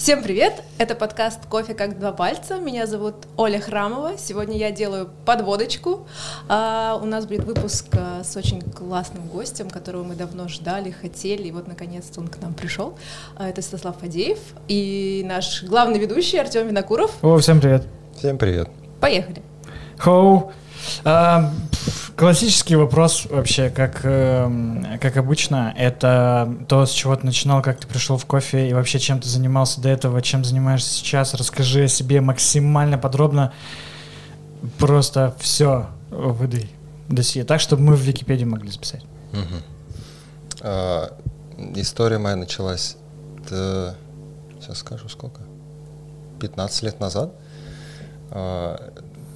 Всем привет! Это подкаст «Кофе как два пальца». Меня зовут Оля Храмова. Сегодня я делаю подводочку. А, у нас будет выпуск а, с очень классным гостем, которого мы давно ждали, хотели, и вот наконец-то он к нам пришел. А, это Святослав Фадеев и наш главный ведущий Артем Винокуров. О, всем привет! Всем привет! Поехали! Хоу! А, классический вопрос вообще, как, э, как обычно, это то, с чего ты начинал, как ты пришел в кофе и вообще чем ты занимался до этого, чем занимаешься сейчас. Расскажи о себе максимально подробно. Просто все выдай досье, так, чтобы мы в Википедии могли записать. Угу. А, история моя началась, т... сейчас скажу сколько, 15 лет назад. А,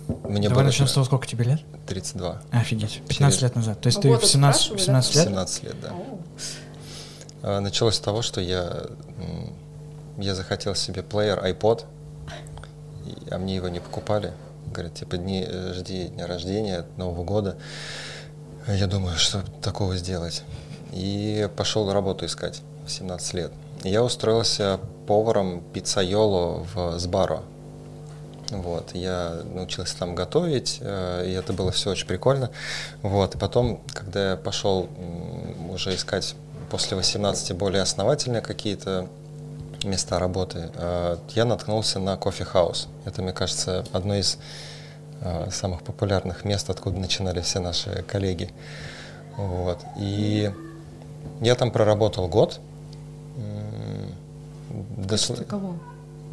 мне Давай было начнем с того, сколько тебе лет? 32. Офигеть, 15 Через... лет назад. То есть ну, ты в 17, 17 лет? 17 лет, да. А, началось с того, что я, я захотел себе плеер iPod, а мне его не покупали. Говорят, типа, дни, жди дня рождения, Нового года. Я думаю, что такого сделать. И пошел работу искать в 17 лет. Я устроился поваром пиццайоло в Сбаро вот, я научился там готовить, э, и это было все очень прикольно. Вот, и потом, когда я пошел уже искать после 18 более основательные какие-то места работы, э, я наткнулся на кофе-хаус. Это, мне кажется, одно из э, самых популярных мест, откуда начинали все наши коллеги. Вот. И я там проработал год. Дошл... кого?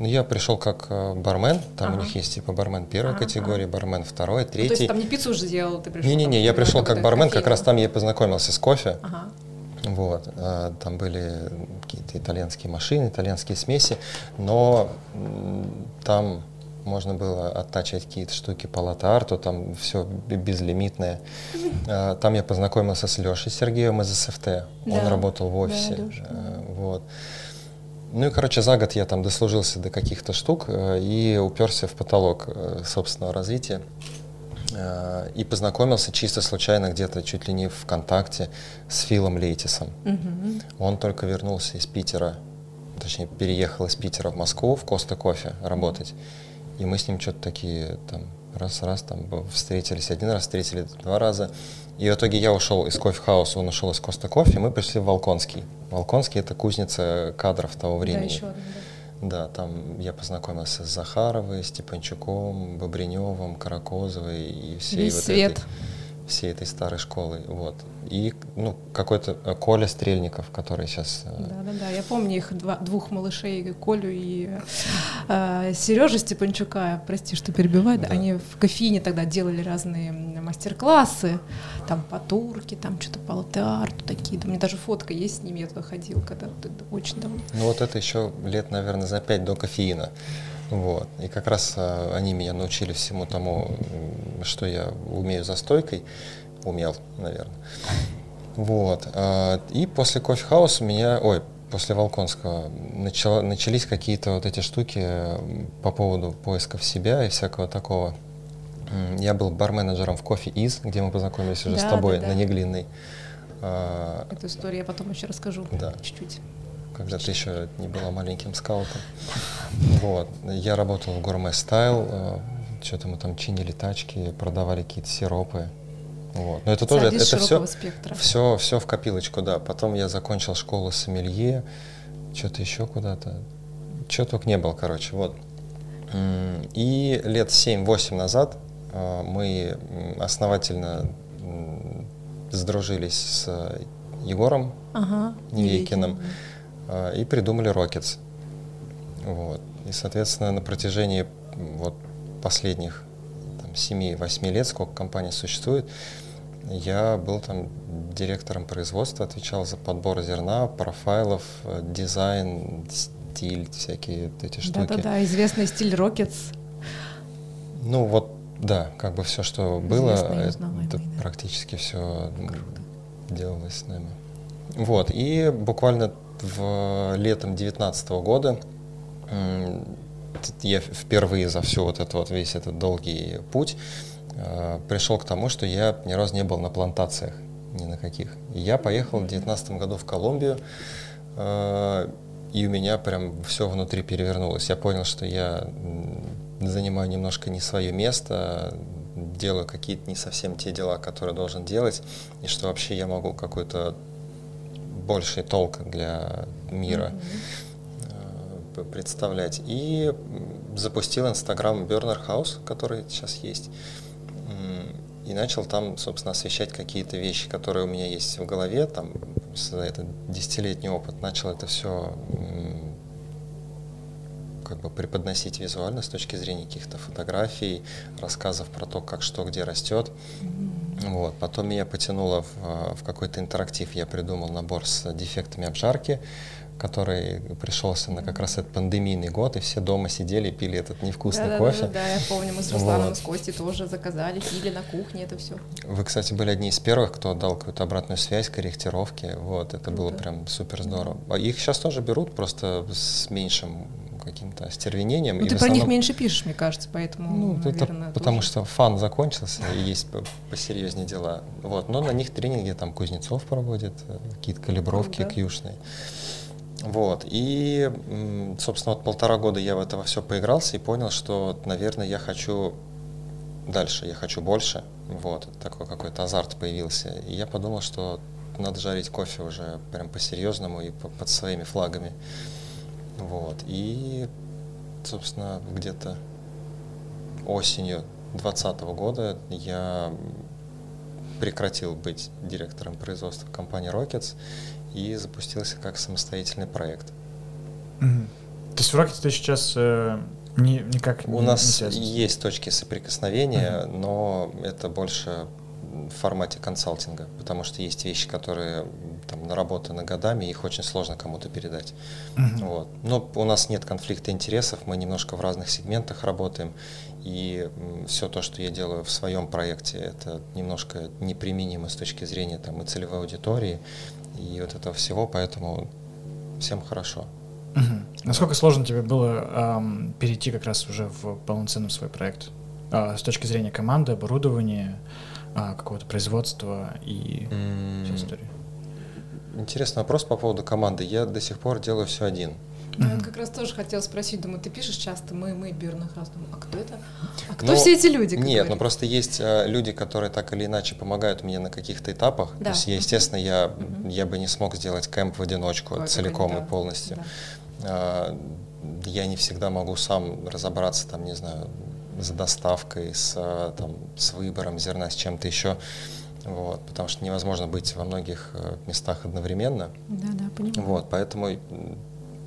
Ну, я пришел как э, бармен, там ага. у них есть типа бармен первой ага. категории, бармен второй, третий. Ну, то есть там не пиццу уже сделал, ты пришел? Не-не-не, я пришел как бармен, как раз там я познакомился с кофе. Ага. Вот, а, там были какие-то итальянские машины, итальянские смеси, но там можно было оттачивать какие-то штуки по латарту, там все безлимитное. А, там я познакомился с Лешей Сергеевым из СФТ, да. он работал в офисе. Да. Вот. Ну и, короче, за год я там дослужился до каких-то штук э, и уперся в потолок э, собственного развития. Э, и познакомился чисто случайно где-то чуть ли не в ВКонтакте с Филом Лейтисом. Mm-hmm. Он только вернулся из Питера, точнее, переехал из Питера в Москву в Costa Coffee работать. И мы с ним что-то такие там раз-раз там встретились один раз, встретили два раза. И в итоге я ушел из кофе-хауса, он ушел из Costa Coffee, мы пришли в Волконский. Волконский — это кузница кадров того времени. Да, еще один, да. Да, там я познакомился с Захаровой, Степанчуком, Бобреневым, Каракозовой и всей Весь вот свет. этой всей этой старой школы. Вот. И ну, какой-то э, Коля Стрельников, который сейчас... Да-да-да, я помню их два, двух малышей, Колю и э, Сережу Степанчука, прости, что перебиваю, да. они в кофейне тогда делали разные мастер-классы, там по турке, там что-то по латте-арту такие. Да, у меня даже фотка есть с ними, я туда ходил, когда очень давно. Ну вот это еще лет, наверное, за пять до кофеина. Вот. И как раз а, они меня научили всему тому, что я умею за стойкой. Умел, наверное. Вот. А, и после кофе-хауса меня, ой, после Волконского начало, начались какие-то вот эти штуки по поводу поисков себя и всякого такого. Я был барменеджером в кофе из, где мы познакомились уже да, с тобой да, да. на Неглинной. Эту историю я потом еще расскажу да. чуть-чуть когда ты еще не была маленьким скаутом. Вот. Я работал в Gourmet Style, э, что-то мы там чинили тачки, продавали какие-то сиропы. Вот. Но это тоже, это, это все, все, все в копилочку, да. Потом я закончил школу сомелье, что-то еще куда-то. Чего только не было, короче, вот. И лет 7-8 назад э, мы основательно сдружились с Егором ага, Невейкиным. Невейкин. А, и придумали Rockets. Вот. И, соответственно, на протяжении вот последних там, 7-8 лет, сколько компания существует, я был там директором производства, отвечал за подбор зерна, профайлов, э, дизайн, стиль, всякие эти штуки. Да-да-да, известный стиль Rockets. Ну вот, да, как бы все, что было, это да. практически все Круто. делалось с нами. Вот, и буквально в летом 2019 года я впервые за всю вот этот вот весь этот долгий путь э, пришел к тому, что я ни разу не был на плантациях ни на каких. И я поехал в 2019 году в Колумбию, э, и у меня прям все внутри перевернулось. Я понял, что я занимаю немножко не свое место, делаю какие-то не совсем те дела, которые должен делать, и что вообще я могу какой-то больший толк для мира mm-hmm. представлять. И запустил Инстаграм Burner House, который сейчас есть, и начал там, собственно, освещать какие-то вещи, которые у меня есть в голове, там за этот десятилетний опыт начал это все как бы преподносить визуально с точки зрения каких-то фотографий, рассказов про то, как что где растет. Mm-hmm. Вот. Потом меня потянуло в, в какой-то интерактив. Я придумал набор с дефектами обжарки который пришелся на как раз этот пандемийный год, и все дома сидели и пили этот невкусный да, кофе. Да, да, да, я помню, мы с Русланом вот. с Костей тоже заказали, пили на кухне это все. Вы, кстати, были одни из первых, кто дал какую-то обратную связь, корректировки, вот, это Круто. было прям супер здорово. А их сейчас тоже берут, просто с меньшим каким-то остервенением. Ну, ты про основном... них меньше пишешь, мне кажется, поэтому, ну, наверное, это потому что фан закончился, и есть посерьезнее дела. Вот, но на них тренинги там Кузнецов проводит, э, какие-то калибровки ну, кьюшные. Вот. И, собственно, вот полтора года я в это во все поигрался и понял, что, наверное, я хочу дальше, я хочу больше. Вот. Такой какой-то азарт появился. И я подумал, что надо жарить кофе уже прям по-серьезному и под своими флагами. Вот. И, собственно, где-то осенью 2020 года я прекратил быть директором производства компании Rockets и запустился как самостоятельный проект. Mm-hmm. То есть в Rocket ты сейчас э, не, никак У не, нас не есть точки соприкосновения, mm-hmm. но это больше в формате консалтинга, потому что есть вещи, которые там наработаны годами, их очень сложно кому-то передать. Mm-hmm. Вот. Но у нас нет конфликта интересов, мы немножко в разных сегментах работаем, и все то, что я делаю в своем проекте, это немножко неприменимо с точки зрения там, и целевой аудитории, и вот этого всего, поэтому всем хорошо. Угу. Насколько сложно тебе было эм, перейти как раз уже в полноценный свой проект э, с точки зрения команды, оборудования, э, какого-то производства и mm. всей истории? Интересный вопрос по поводу команды. Я до сих пор делаю все один. Ну, я как раз тоже хотела спросить, думаю, ты пишешь часто мы, мы, Бирных раз, думаю, а кто это? А кто ну, все эти люди? Нет, говорит? ну просто есть э, люди, которые так или иначе помогают мне на каких-то этапах. Да. То есть, я, естественно, я, угу. я бы не смог сделать кэмп в одиночку Ой, целиком и полностью. Да. Э, я не всегда могу сам разобраться, там, не знаю, за доставкой, с, там, с выбором зерна, с чем-то еще. Вот, потому что невозможно быть во многих э, местах одновременно. Да, да, понимаю. Вот, поэтому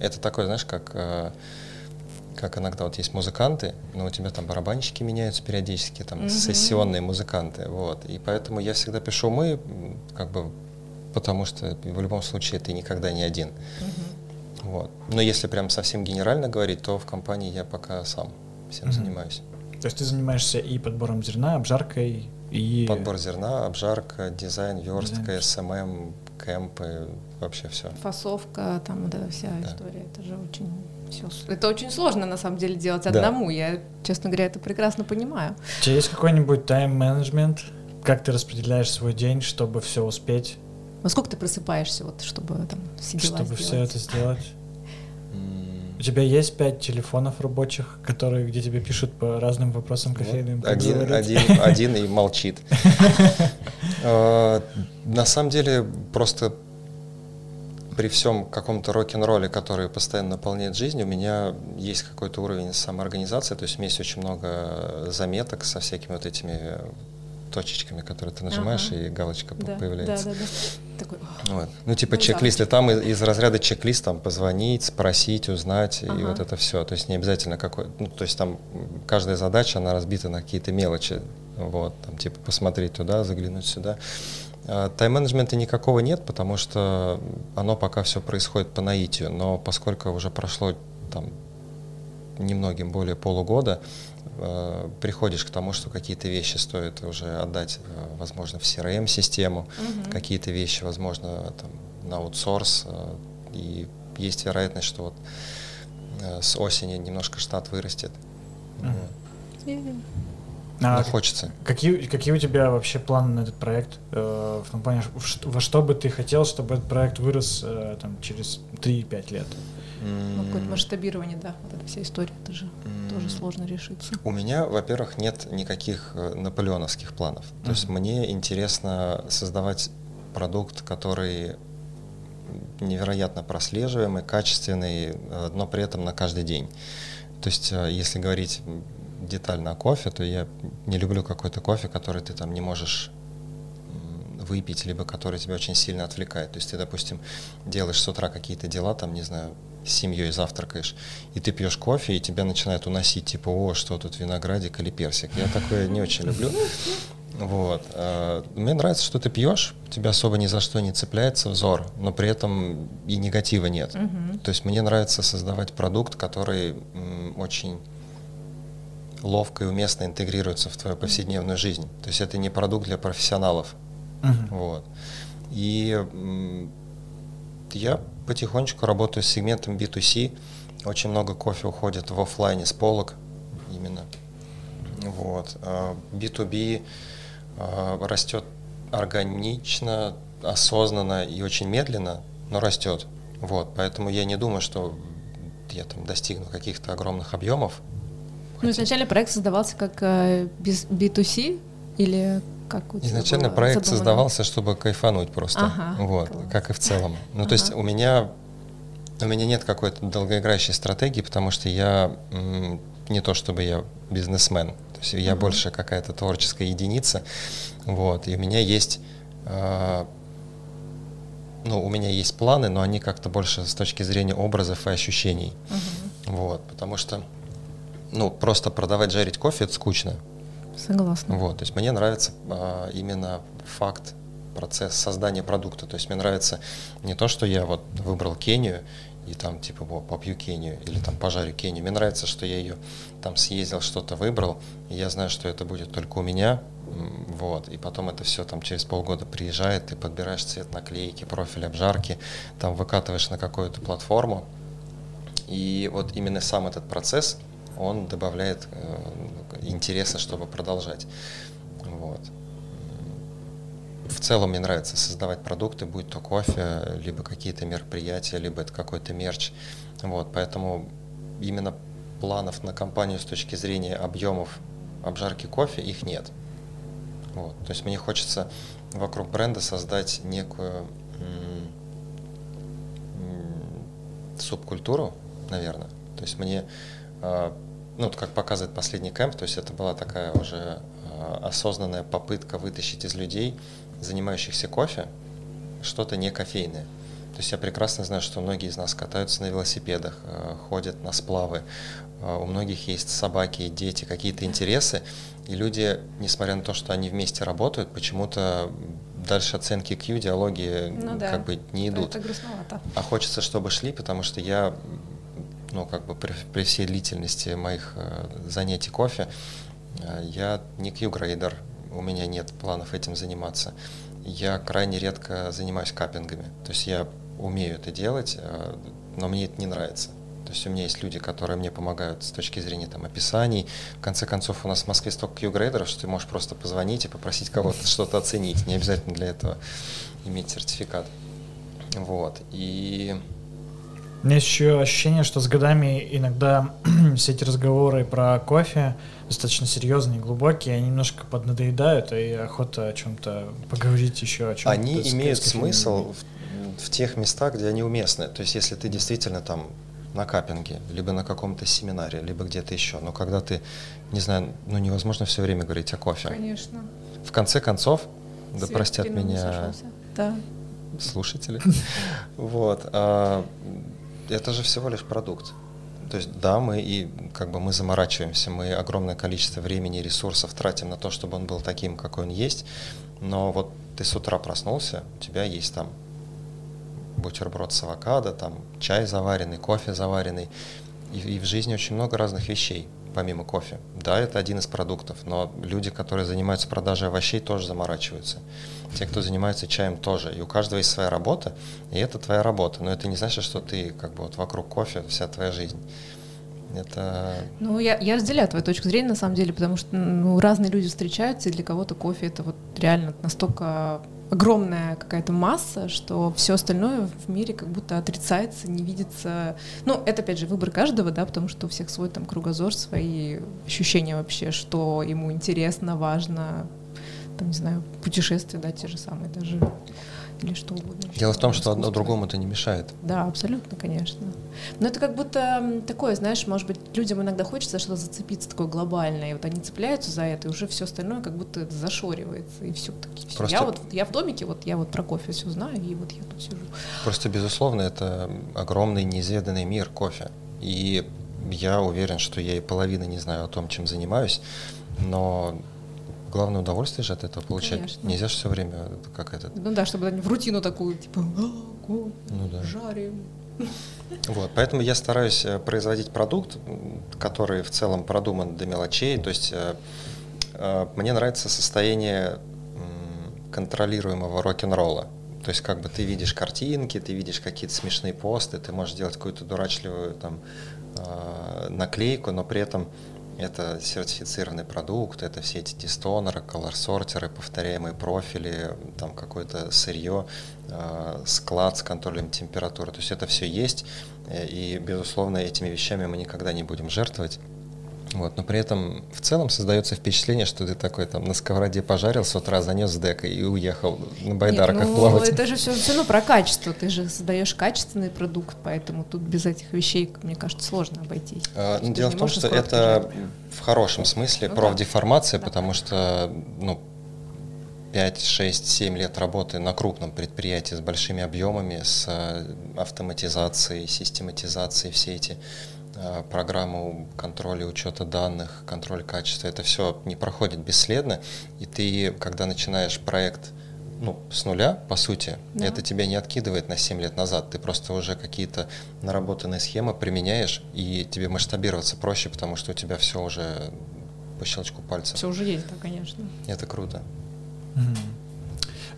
это такое, знаешь, как, э, как иногда вот есть музыканты, но у тебя там барабанщики меняются периодически, там mm-hmm. сессионные музыканты, вот. И поэтому я всегда пишу мы, как бы, потому что в любом случае ты никогда не один. Mm-hmm. Вот. Но если прям совсем генерально говорить, то в компании я пока сам всем mm-hmm. занимаюсь. То есть ты занимаешься и подбором зерна, обжаркой, и... Подбор зерна, обжарка, дизайн, верстка, SMM, кемпы, вообще все. Фасовка, там вот эта вся да. история, это же очень все. Это очень сложно на самом деле делать одному. Да. Я, честно говоря, это прекрасно понимаю. У тебя есть какой-нибудь тайм-менеджмент? Как ты распределяешь свой день, чтобы все успеть? Во сколько ты просыпаешься, вот, чтобы там все дела Чтобы сделать? все это сделать? У тебя есть пять телефонов рабочих, которые, где тебе пишут по разным вопросам кофейным? Вот, один, один, один и молчит. А, на самом деле, просто при всем каком-то рок-н-ролле, который постоянно наполняет жизнь, у меня есть какой-то уровень самоорганизации, то есть у меня есть очень много заметок со всякими вот этими точечками, которые ты нажимаешь, ага. и галочка да, появляется. Да, да, да. Такой, вот. Ну, типа ну, чек-лист, и там из, из разряда чек-лист там позвонить, спросить, узнать, ага. и вот это все. То есть не обязательно какой, ну, то есть там каждая задача, она разбита на какие-то мелочи. Вот, там типа посмотреть туда, заглянуть сюда. А, тайм-менеджмента никакого нет, потому что оно пока все происходит по наитию, но поскольку уже прошло там немногим более полугода, э, приходишь к тому, что какие-то вещи стоит уже отдать, э, возможно, в CRM-систему, угу. какие-то вещи, возможно, там, на аутсорс, э, и есть вероятность, что вот э, с осени немножко штат вырастет. Угу. А, ну, хочется. Какие, какие у тебя вообще планы на этот проект? Э, в том плане, во что бы ты хотел, чтобы этот проект вырос э, там, через 3-5 лет? Ну, какое-то масштабирование, да, вот эта вся история, это же mm. тоже сложно решиться. У меня, во-первых, нет никаких э, наполеоновских планов. То есть мне интересно создавать продукт, который невероятно прослеживаемый, качественный, но при этом на каждый день. То есть, э, если говорить детально о кофе, то я не люблю какой-то кофе, который ты там не можешь выпить, либо который тебя очень сильно отвлекает. То есть ты, допустим, делаешь с утра какие-то дела, там, не знаю, с семьей завтракаешь, и ты пьешь кофе, и тебя начинает уносить, типа, о, что тут, виноградик или персик. Я такое не очень люблю. Вот. А, мне нравится, что ты пьешь, тебя особо ни за что не цепляется взор, но при этом и негатива нет. Угу. То есть мне нравится создавать продукт, который очень ловко и уместно интегрируется в твою повседневную жизнь. То есть это не продукт для профессионалов. Угу. Вот. И я потихонечку работаю с сегментом B2C. Очень много кофе уходит в офлайне с полок именно. Вот. B2B а, а, растет органично, осознанно и очень медленно, но растет. Вот. Поэтому я не думаю, что я там достигну каких-то огромных объемов. Ну, изначально проект создавался как B2C э, или как у Изначально было проект задумано? создавался, чтобы кайфануть просто, ага, вот, класс. как и в целом. Ну, ага. то есть у меня у меня нет какой-то долгоиграющей стратегии, потому что я не то чтобы я бизнесмен, то есть я uh больше какая-то творческая единица, вот, и у меня есть, э, ну, у меня есть планы, но они как-то больше с точки зрения образов и ощущений, uh вот, потому что, ну, просто продавать, жарить кофе это скучно, Согласна. Вот, то есть мне нравится а, именно факт, процесс создания продукта. То есть мне нравится не то, что я вот выбрал Кению и там типа о, попью Кению или там пожарю Кению. Мне нравится, что я ее там съездил, что-то выбрал, и я знаю, что это будет только у меня, вот, и потом это все там через полгода приезжает, ты подбираешь цвет наклейки, профиль обжарки, там выкатываешь на какую-то платформу, и вот именно сам этот процесс, он добавляет э, интереса, чтобы продолжать. Вот. В целом мне нравится создавать продукты, будь то кофе, либо какие-то мероприятия, либо это какой-то мерч. Вот, поэтому именно планов на компанию с точки зрения объемов обжарки кофе их нет. Вот. То есть мне хочется вокруг бренда создать некую субкультуру, наверное. То есть мне а, ну, как показывает последний кемп, то есть это была такая уже э, осознанная попытка вытащить из людей, занимающихся кофе, что-то не кофейное. То есть я прекрасно знаю, что многие из нас катаются на велосипедах, э, ходят на сплавы, э, у многих есть собаки, дети, какие-то интересы, и люди, несмотря на то, что они вместе работают, почему-то дальше оценки Q, диалоги ну, да. как бы не идут. Это грустновато. А хочется, чтобы шли, потому что я ну, как бы при, при всей длительности моих э, занятий кофе, э, я не Q-грейдер, у меня нет планов этим заниматься. Я крайне редко занимаюсь каппингами. То есть я умею это делать, э, но мне это не нравится. То есть у меня есть люди, которые мне помогают с точки зрения там, описаний. В конце концов, у нас в Москве столько Q-грейдеров, что ты можешь просто позвонить и попросить кого-то что-то оценить. Не обязательно для этого иметь сертификат. Вот. И у меня есть еще ощущение, что с годами иногда все эти разговоры про кофе достаточно серьезные глубокие, они немножко поднадоедают, и охота о чем-то поговорить еще о чем-то. Они имеют смысл в, в тех местах, где они уместны. То есть, если ты действительно там на каппинге, либо на каком-то семинаре, либо где-то еще. Но когда ты, не знаю, ну невозможно все время говорить о кофе. Конечно. В конце концов, да простят меня да. слушатели. Вот. Это же всего лишь продукт. То есть да, мы и как бы мы заморачиваемся, мы огромное количество времени и ресурсов тратим на то, чтобы он был таким, какой он есть, но вот ты с утра проснулся, у тебя есть там бутерброд с авокадо, там чай заваренный, кофе заваренный, и, и в жизни очень много разных вещей помимо кофе. Да, это один из продуктов, но люди, которые занимаются продажей овощей, тоже заморачиваются. Те, кто занимается чаем, тоже. И у каждого есть своя работа, и это твоя работа. Но это не значит, что ты как бы вот вокруг кофе вся твоя жизнь. Это... Ну, я, я разделяю твою точку зрения, на самом деле, потому что ну, разные люди встречаются, и для кого-то кофе это вот реально настолько огромная какая-то масса, что все остальное в мире как будто отрицается, не видится. Ну, это опять же выбор каждого, да, потому что у всех свой там кругозор, свои ощущения вообще, что ему интересно, важно, там, не знаю, путешествия, да, те же самые даже или что угодно. Дело в том, что одно другому это не мешает. Да, абсолютно, конечно. Но это как будто такое, знаешь, может быть, людям иногда хочется что-то зацепиться такое глобальное, и вот они цепляются за это, и уже все остальное как будто это зашоривается, и все таки все. Просто... Я вот я в домике, вот я вот про кофе все знаю, и вот я тут сижу. Просто, безусловно, это огромный неизведанный мир кофе. И я уверен, что я и половины не знаю о том, чем занимаюсь, но главное удовольствие же от этого получать. Конечно. Нельзя же все время как это. Ну да, чтобы в рутину такую, типа, «А, ну, да. жарим. Вот, поэтому я стараюсь э, производить продукт, который в целом продуман до мелочей. То есть э, э, мне нравится состояние контролируемого рок-н-ролла. То есть как бы ты видишь картинки, ты видишь какие-то смешные посты, ты можешь делать какую-то дурачливую там наклейку, но при этом это сертифицированный продукт, это все эти дистонеры, колор-сортеры, повторяемые профили, там какое-то сырье, э, склад с контролем температуры. То есть это все есть, э, и, безусловно, этими вещами мы никогда не будем жертвовать. Вот, но при этом в целом создается впечатление, что ты такой там на сковороде пожарил с утра, занес дека и уехал на байдарках Нет, ну, плавать. Это же все, все равно про качество. Ты же создаешь качественный продукт, поэтому тут без этих вещей, мне кажется, сложно обойтись. А, ну, дело в том, что это в хорошем смысле ну, профдеформация, да. потому что ну, 5, 6, 7 лет работы на крупном предприятии с большими объемами, с э, автоматизацией, систематизацией, все эти программу контроля учета данных, контроль качества, это все не проходит бесследно, и ты, когда начинаешь проект ну, с нуля, по сути, да. это тебя не откидывает на 7 лет назад, ты просто уже какие-то наработанные схемы применяешь, и тебе масштабироваться проще, потому что у тебя все уже по щелчку пальца. Все уже есть, да, конечно. Это круто. Mm-hmm.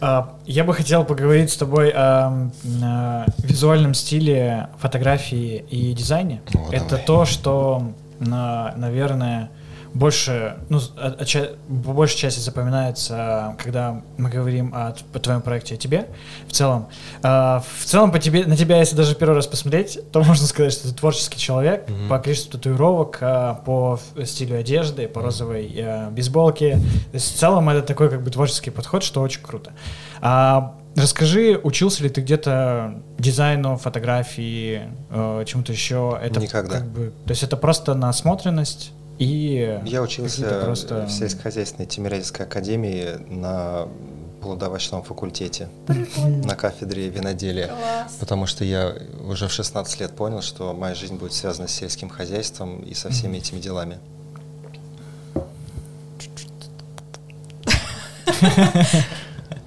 А, я бы хотел поговорить с тобой о, о визуальном стиле фотографии и дизайне. О, Это давай. то, что, наверное, больше, ну, по большей части запоминается, когда мы говорим о, о твоем проекте, о тебе в целом. А, в целом по тебе, на тебя, если даже первый раз посмотреть, то можно сказать, что ты творческий человек mm-hmm. по количеству татуировок, а, по стилю одежды, по розовой а, бейсболке. То есть в целом это такой как бы творческий подход, что очень круто. А, Расскажи, учился ли ты где-то дизайну, фотографии, э, чему-то еще? Это Никогда. Как бы, то есть это просто насмотренность? И я учился просто... в сельскохозяйственной Тимирязевской академии на плодовочном факультете на кафедре виноделия. Класс. Потому что я уже в 16 лет понял, что моя жизнь будет связана с сельским хозяйством и со всеми этими делами.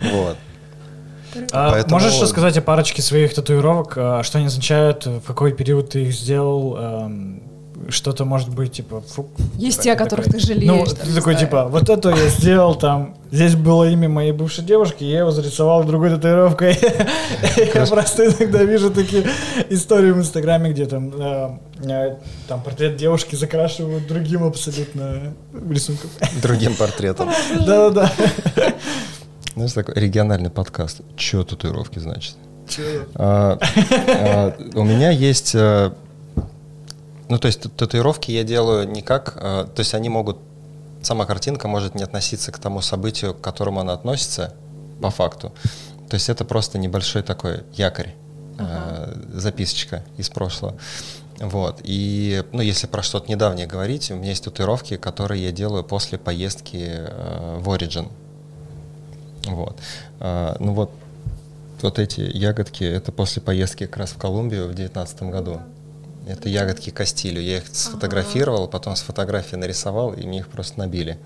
Вот. А, Поэтому... Можешь рассказать о парочке своих татуировок, а, что они означают, в какой период ты их сделал, эм, что-то может быть, типа... Фу, Есть те, о которых такой, ты жалеешь. Ну, ты такой, типа, вот это я сделал там, здесь было имя моей бывшей девушки, я его зарисовал другой татуировкой. Я просто иногда вижу такие истории в Инстаграме, где там э, э, там портрет девушки закрашивают другим абсолютно рисунком. Другим портретом. Да-да-да. Знаешь, такой региональный подкаст. Че татуировки, значит? А, а, у меня есть э, ну, то есть татуировки я делаю не как... Э, то есть они могут... Сама картинка может не относиться к тому событию, к которому она относится, по факту. То есть это просто небольшой такой якорь, э, ага. записочка из прошлого. Вот. И, ну, если про что-то недавнее говорить, у меня есть татуировки, которые я делаю после поездки э, в Origin. Вот. Ну вот, вот эти ягодки, это после поездки как раз в Колумбию в 2019 году. Это ягодки Кастилю. Я их сфотографировал, потом с фотографии нарисовал, и мне их просто набили.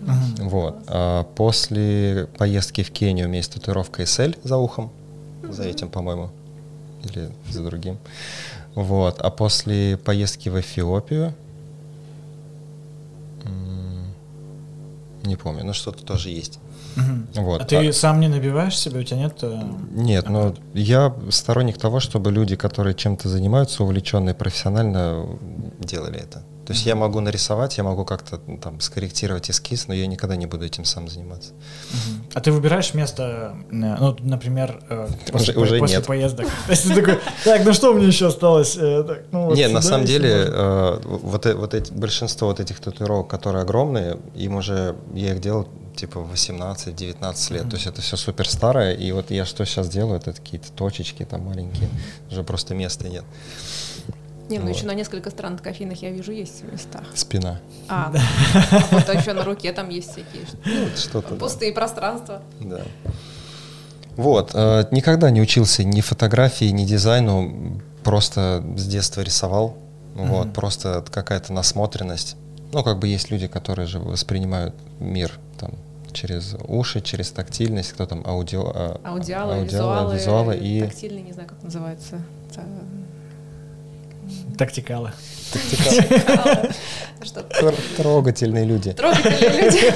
Uh-huh. Вот. А после поездки в Кению у меня есть татуировка SL за ухом. Uh-huh. За этим, по-моему. Или за другим. Вот. А после поездки в Эфиопию не помню, но что-то тоже есть. Угу. Вот. А ты а... сам не набиваешь себе, у тебя нет? Э, нет, но я сторонник того, чтобы люди, которые чем-то занимаются, увлеченные профессионально, делали это. То есть я могу нарисовать, я могу как-то там скорректировать эскиз, но я никогда не буду этим сам заниматься. А ты выбираешь место, э, ну, например, э, после, уже, уже после нет. поездок? То есть ты такой, так, ну что мне еще осталось? Э, так, ну вот Нет, на самом деле, э, вот, э- вот эти, большинство вот этих татуировок, которые огромные, им уже, я их делал типа в 18-19 лет, то есть это все супер старое, и вот я что сейчас делаю, это какие-то точечки там маленькие, уже просто места нет. Не, ну Вот. еще на несколько стран кофейных я вижу есть места. Спина. А, а вот еще на руке там есть всякие Ну, что-то, да. пустые пространства. Да. Вот, э, никогда не учился ни фотографии, ни дизайну, просто с детства рисовал. Вот, просто какая-то насмотренность. Ну, как бы есть люди, которые же воспринимают мир там через уши, через тактильность, кто там аудио, а, Аудиалы, аудиалы, визуалы, визуалы и тактильные, не знаю, как называется. Тактикалы. Трогательные люди. Трогательные люди.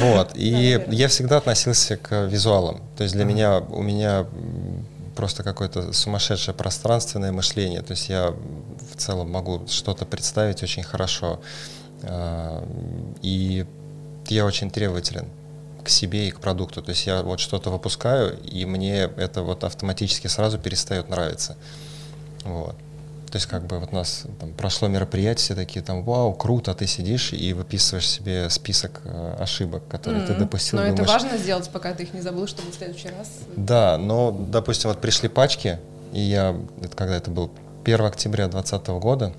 Вот. И я всегда относился к визуалам. То есть для меня, у меня просто какое-то сумасшедшее пространственное мышление. То есть я в целом могу что-то представить очень хорошо. А, И я очень требователен к себе и к продукту. То есть я вот что-то выпускаю, и мне это вот автоматически сразу перестает нравиться. Вот. То есть как бы вот у нас там, прошло мероприятие, все такие там, вау, круто, а ты сидишь и выписываешь себе список э, ошибок, которые ты М, допустил. Но это думаешь, важно сделать, пока ты их не забыл, чтобы в следующий раз... Да, но, допустим, вот пришли пачки, и я, это когда это был 1 октября 2020 года,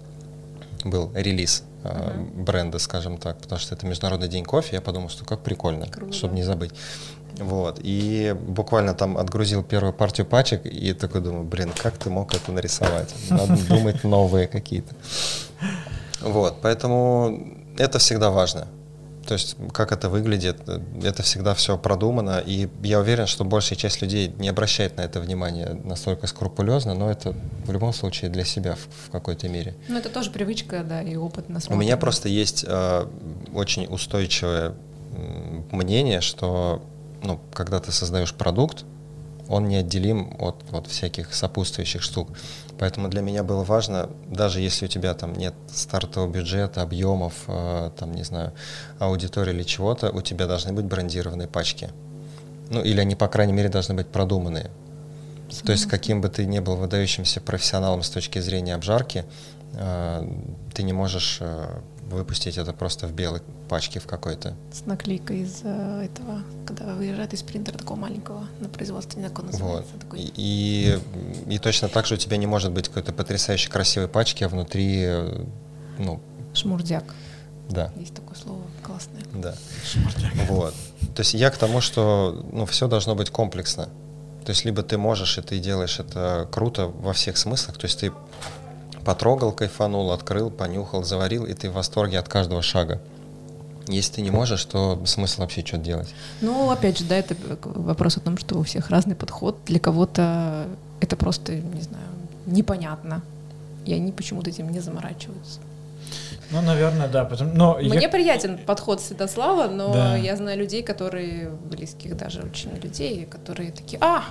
был релиз Мгм. бренда, скажем так, потому что это Международный день кофе, я подумал, что как прикольно, Круто. чтобы не забыть. Вот, и буквально там отгрузил первую партию пачек, и такой думаю, блин, как ты мог это нарисовать? Надо думать новые какие-то. Вот, поэтому это всегда важно. То есть, как это выглядит, это всегда все продумано, и я уверен, что большая часть людей не обращает на это внимание настолько скрупулезно, но это в любом случае для себя в, в какой-то мере. Ну, это тоже привычка, да, и опыт У насмотренный. меня просто есть э, очень устойчивое мнение, что ну, когда ты создаешь продукт, он неотделим от, от всяких сопутствующих штук. Поэтому для меня было важно, даже если у тебя там нет стартового бюджета, объемов, э, там, не знаю, аудитории или чего-то, у тебя должны быть брендированные пачки. Ну, или они, по крайней мере, должны быть продуманные. То есть, каким бы ты ни был выдающимся профессионалом с точки зрения обжарки, э, ты не можешь э, выпустить это просто в белой пачке в какой-то. С наклейкой из э, этого, когда выезжает из принтера такого маленького на производстве, как он Вот. называется. Такой. И, и, и точно так же у тебя не может быть какой-то потрясающе красивой пачки, а внутри, э, ну, Шмурдяк. да, Есть такое слово классное. да. Вот. То есть я к тому, что ну, все должно быть комплексно. То есть либо ты можешь, и ты делаешь это круто во всех смыслах. То есть ты потрогал, кайфанул, открыл, понюхал, заварил, и ты в восторге от каждого шага. Если ты не можешь, то смысл вообще что-то делать. Ну, опять же, да, это вопрос о том, что у всех разный подход. Для кого-то это просто, не знаю, непонятно. И они почему-то этим не заморачиваются. Ну, наверное, да. Потому, но я- Мне приятен подход Святослава, но Да. я знаю людей, которые, близких даже очень людей, которые такие, а,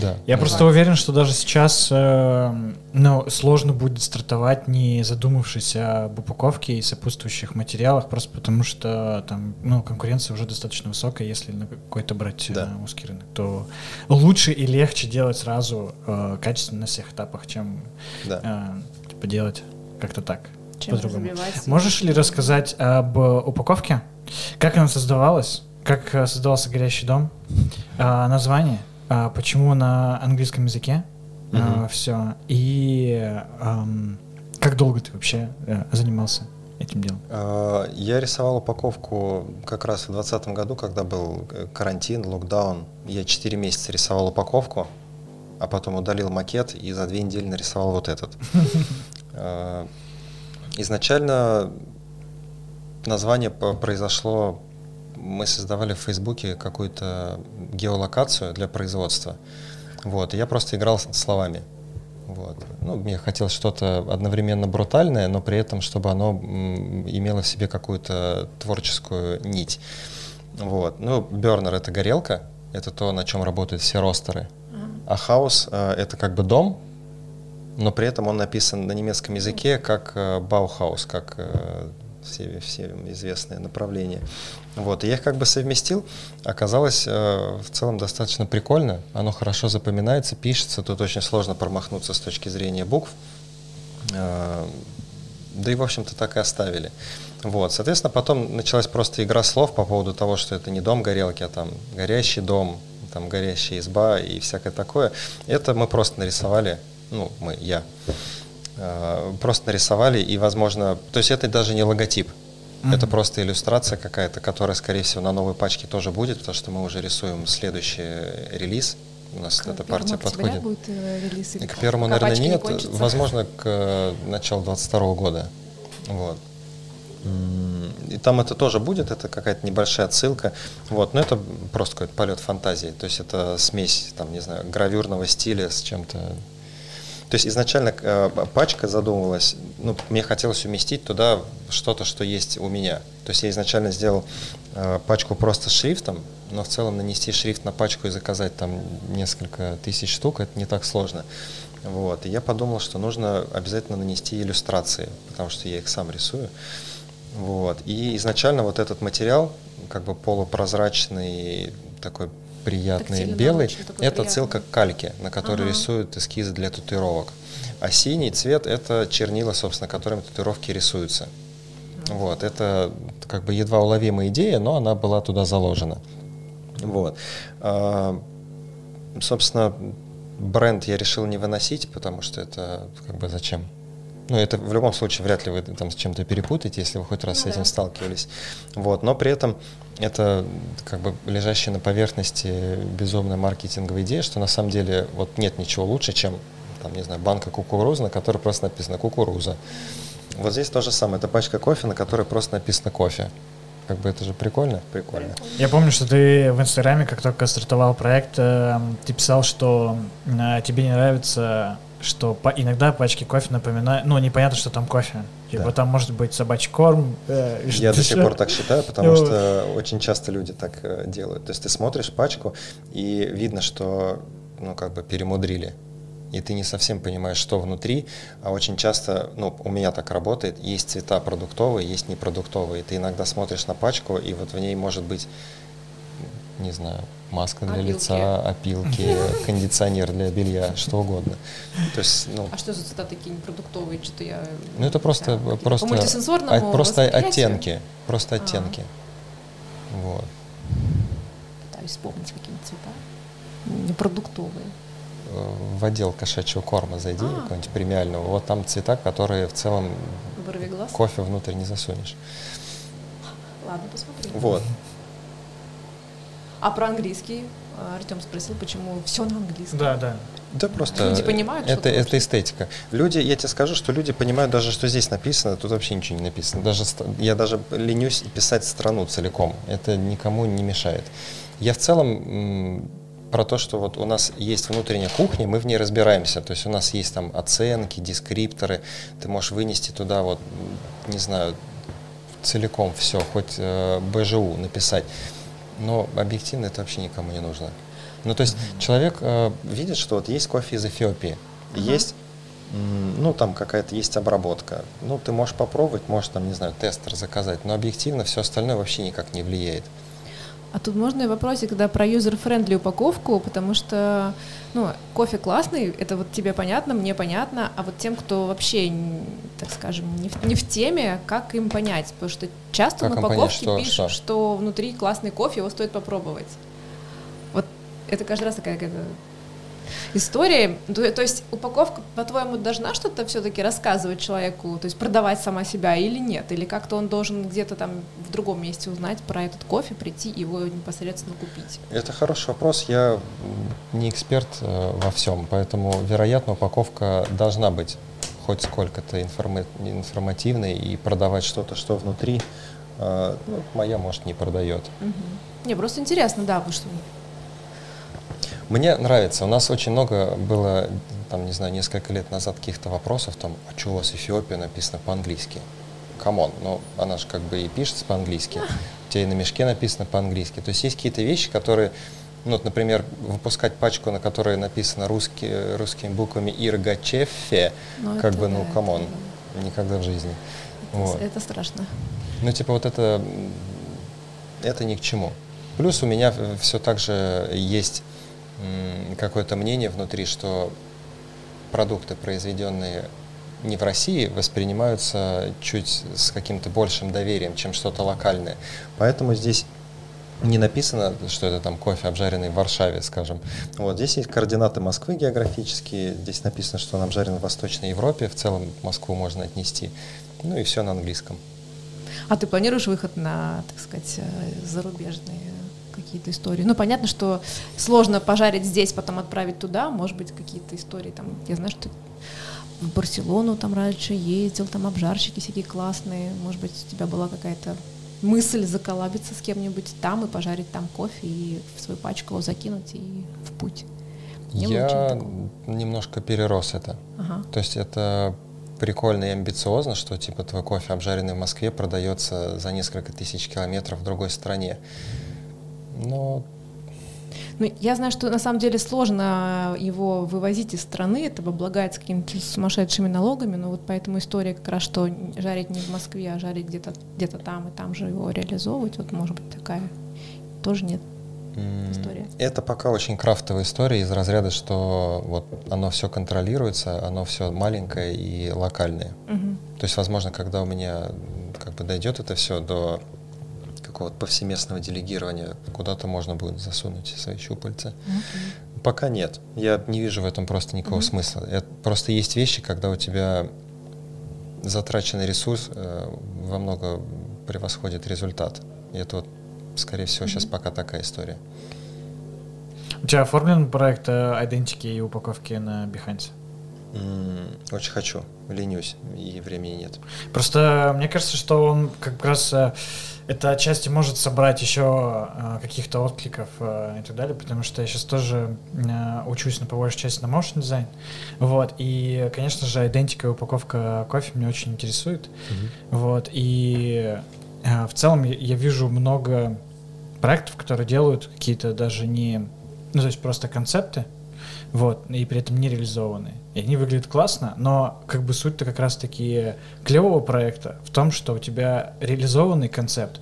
Да. Я да. просто уверен, что даже сейчас э, ну, сложно будет стартовать, не задумавшись об упаковке и сопутствующих материалах, просто потому что там ну, конкуренция уже достаточно высокая, если на какой-то брать э, Да. узкий рынок, то лучше и легче делать сразу э, качественно на всех этапах, чем Да. э, типа делать как-то так. чем по-другому. Можешь ли рассказать об упаковке? Как она создавалась? Как э, создавался горящий дом? А, название? А, почему на английском языке? Мгм. все. И как долго ты вообще э, занимался этим делом? А, Я рисовал упаковку как раз в 2020 году, когда был э, карантин, локдаун. Я 4 месяца рисовал упаковку, а потом удалил макет и за две недели нарисовал вот этот. А, Изначально название произошло, мы создавали в Фейсбуке какую-то геолокацию для производства. Вот, и я просто играл словами. Вот. Ну, мне хотелось что-то одновременно брутальное, но при этом, чтобы оно имело в себе какую-то творческую нить. Вот. Ну, бернер это горелка, это то, на чем работают все ростеры. А haus э, это как бы дом, но при этом он написан на немецком языке как э, Баухаус, как э, все, все известные направления. Вот, и я их как бы совместил. Оказалось э, в целом достаточно прикольно. Оно хорошо запоминается, пишется. Тут очень сложно промахнуться с точки зрения букв. Э, да и, в общем-то, так и оставили. Вот, соответственно, потом началась просто игра слов по поводу того, что это не дом горелки, а там горящий дом, там горящая изба и всякое такое. Это мы просто нарисовали, ну, мы, я, просто нарисовали, и, возможно, то есть это даже не логотип, Mm-hmm. Это просто иллюстрация какая-то, которая, скорее всего, на новой пачке тоже будет, потому что мы уже рисуем следующий релиз. У нас к эта партия подходит. будет э, релиз? И к первому, наверное, нет. Не возможно, к э, началу 22 года. Вот. И там это тоже будет, это какая-то небольшая отсылка. Вот, но это просто какой-то полет фантазии. То есть это смесь, там, не знаю, гравюрного стиля с чем-то то есть изначально э, пачка задумывалась, ну, мне хотелось уместить туда что-то, что есть у меня. То есть я изначально сделал э, пачку просто шрифтом, но в целом нанести шрифт на пачку и заказать там несколько тысяч штук, это не так сложно. Вот. И я подумал, что нужно обязательно нанести иллюстрации, потому что я их сам рисую. Вот. И изначально вот этот материал, как бы полупрозрачный, такой приятный белый, это приятный. отсылка к кальке, на которой ага. рисуют эскизы для татуировок. А синий цвет это чернила, собственно, которыми татуировки рисуются. Вот, это как бы едва уловимая идея, но она была туда заложена. Вот. А, собственно, бренд я решил не выносить, потому что это как бы зачем? Ну, это в любом случае вряд ли вы там с чем-то перепутаете, если вы хоть раз ну, с этим да. сталкивались. Вот, но при этом это как бы лежащая на поверхности безумная маркетинговая идея, что на самом деле вот нет ничего лучше, чем там, не знаю, банка кукурузы, на которой просто написано кукуруза. Вот здесь то же самое. Это пачка кофе, на которой просто написано кофе. Как бы это же прикольно? Прикольно. Я помню, что ты в Инстаграме, как только стартовал проект, э, ты писал, что э, тебе не нравится что по, иногда пачки кофе напоминают, ну, непонятно, что там кофе. Типа да. там может быть собачий корм. Э, Я до сих пор так считаю, потому ну, что очень часто люди так э, делают. То есть ты смотришь пачку, и видно, что, ну, как бы перемудрили. И ты не совсем понимаешь, что внутри, а очень часто, ну, у меня так работает, есть цвета продуктовые, есть непродуктовые. Ты иногда смотришь на пачку, и вот в ней может быть, не знаю, маска для опилки. лица, опилки, кондиционер для белья, что угодно. То есть, ну, а что за цитаты такие непродуктовые? Что-то я... Ну, это просто, да, просто, по просто оттенки. Просто а. оттенки. Вот. Пытаюсь вспомнить какие-нибудь цвета. Непродуктовые. В отдел кошачьего корма зайди, а. какого-нибудь премиального. Вот там цвета, которые в целом кофе внутрь не засунешь. Ладно, посмотрим. Вот. А про английский а, Артем спросил, почему все на английском. Да, да. Да просто люди понимают, это, это эстетика. Люди, я тебе скажу, что люди понимают даже, что здесь написано, тут вообще ничего не написано. Даже, я даже ленюсь писать страну целиком. Это никому не мешает. Я в целом про то, что вот у нас есть внутренняя кухня, мы в ней разбираемся. То есть у нас есть там оценки, дескрипторы. Ты можешь вынести туда вот, не знаю, целиком все, хоть э, БЖУ написать но объективно это вообще никому не нужно. Ну, то есть mm-hmm. человек э, видит, что вот есть кофе из Эфиопии, uh-huh. есть, ну, там какая-то есть обработка. Ну, ты можешь попробовать, можешь там, не знаю, тестер заказать, но объективно все остальное вообще никак не влияет. А тут можно и вопросик, когда про user-friendly упаковку, потому что, ну, кофе классный, это вот тебе понятно, мне понятно, а вот тем, кто вообще, так скажем, не в, не в теме, как им понять? Потому что часто как на упаковке понять, что, пишут, что? что внутри классный кофе, его стоит попробовать. Вот это каждый раз такая какая-то истории. То, то есть упаковка, по-твоему, должна что-то все-таки рассказывать человеку, то есть продавать сама себя или нет? Или как-то он должен где-то там в другом месте узнать про этот кофе, прийти и его непосредственно купить? Это хороший вопрос. Я не эксперт э, во всем, поэтому, вероятно, упаковка должна быть хоть сколько-то информа- информативной и продавать что-то, что внутри, э, ну, моя, может, не продает. Угу. Не, просто интересно, да, потому что мне нравится. У нас очень много было, там, не знаю, несколько лет назад каких-то вопросов, там, а что у вас Эфиопия написано по-английски? Come on, ну, она же как бы и пишется по-английски. У тебя и на мешке написано по-английски. То есть есть какие-то вещи, которые Ну, вот, например, выпускать пачку, на которой написано русски, русскими буквами Иргачефе, ну, как бы, ну, да, come on, это... никогда в жизни. Это, вот. это страшно. Ну, типа, вот это, это ни к чему. Плюс у меня все так же есть какое-то мнение внутри, что продукты, произведенные не в России, воспринимаются чуть с каким-то большим доверием, чем что-то локальное. Поэтому здесь не написано, что это там кофе, обжаренный в Варшаве, скажем. Вот здесь есть координаты Москвы географические, здесь написано, что он обжарен в Восточной Европе, в целом Москву можно отнести, ну и все на английском. А ты планируешь выход на, так сказать, э, зарубежные какие-то истории? Ну, понятно, что сложно пожарить здесь, потом отправить туда, может быть, какие-то истории там, я знаю, что в Барселону там раньше ездил, там обжарщики всякие классные, может быть, у тебя была какая-то мысль заколабиться с кем-нибудь там и пожарить там кофе и в свою пачку его закинуть и в путь. Не Я немножко перерос это. Ага. То есть это прикольно и амбициозно, что типа твой кофе, обжаренный в Москве, продается за несколько тысяч километров в другой стране. Но ну, я знаю, что на самом деле сложно его вывозить из страны, это облагается какими-то сумасшедшими налогами, но вот поэтому история как раз, что жарить не в Москве, а жарить где-то где там и там же его реализовывать, вот может быть такая тоже нет история. Это пока очень крафтовая история из разряда, что вот оно все контролируется, оно все маленькое и локальное. Угу. То есть, возможно, когда у меня как бы дойдет это все до какого-то повсеместного делегирования, куда-то можно будет засунуть свои щупальца. Okay. Пока нет. Я не вижу в этом просто никакого mm-hmm. смысла. Это просто есть вещи, когда у тебя затраченный ресурс э, во много превосходит результат. И это вот, скорее всего, mm-hmm. сейчас пока такая история. У тебя оформлен проект идентики и упаковки на Behance? Mm, очень хочу, ленюсь, и времени нет. Просто мне кажется, что он как раз э, это отчасти может собрать еще э, каких-то откликов э, и так далее, потому что я сейчас тоже э, учусь на по большей части на motion дизайн. Вот, и, конечно же, идентика и упаковка кофе меня очень интересует. Mm-hmm. Вот, и в целом я, я вижу много проектов, которые делают какие-то даже не, ну, то есть просто концепты, вот, и при этом не реализованы. И они выглядят классно, но как бы суть-то как раз-таки клевого проекта в том, что у тебя реализованный концепт,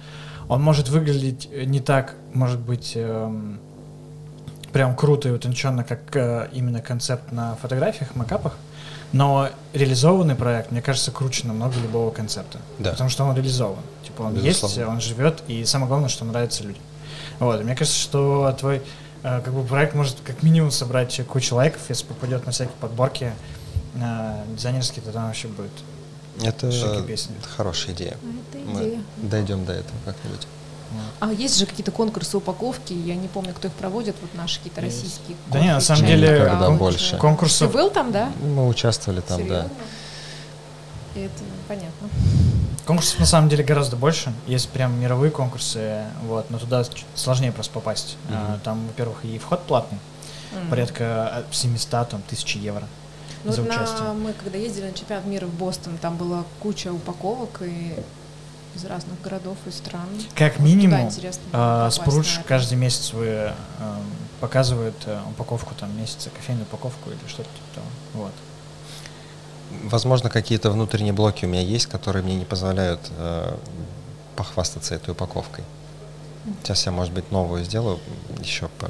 он может выглядеть не так, может быть, эм, прям круто и утонченно, как э, именно концепт на фотографиях, макапах, но реализованный проект, мне кажется, круче намного любого концепта. Да. Потому что он реализован. Типа он Безусловно. есть, он живет, и самое главное, что нравится людям. Вот. Мне кажется, что твой Э, как бы проект может как минимум собрать кучу лайков, если попадет на всякие подборки э, дизайнерские, то там вообще будет это, это хорошая идея. Это идея. Мы дойдем до этого как-нибудь. А есть же какие-то конкурсы упаковки, я не помню, кто их проводит, вот наши какие-то российские. Да нет, на самом деле Когда кон- больше. конкурсов. Ты был там, да? Мы участвовали там, Серьезно? да. Это понятно. Конкурсов на самом деле гораздо больше. Есть прям мировые конкурсы, вот, но туда сложнее просто попасть. Mm-hmm. Там, во-первых, и вход платный, mm-hmm. порядка 700 там, тысяч евро. Ну, за участие. На, мы когда ездили на чемпионат мира в Бостон, там была куча упаковок и из разных городов и стран. Как минимум, э, Спрудж каждый месяц вы, э, показывает э, упаковку там месяца, кофейную упаковку или что-то типа того. Вот. Возможно, какие-то внутренние блоки у меня есть, которые мне не позволяют э, похвастаться этой упаковкой. Сейчас я, может быть, новую сделаю еще по,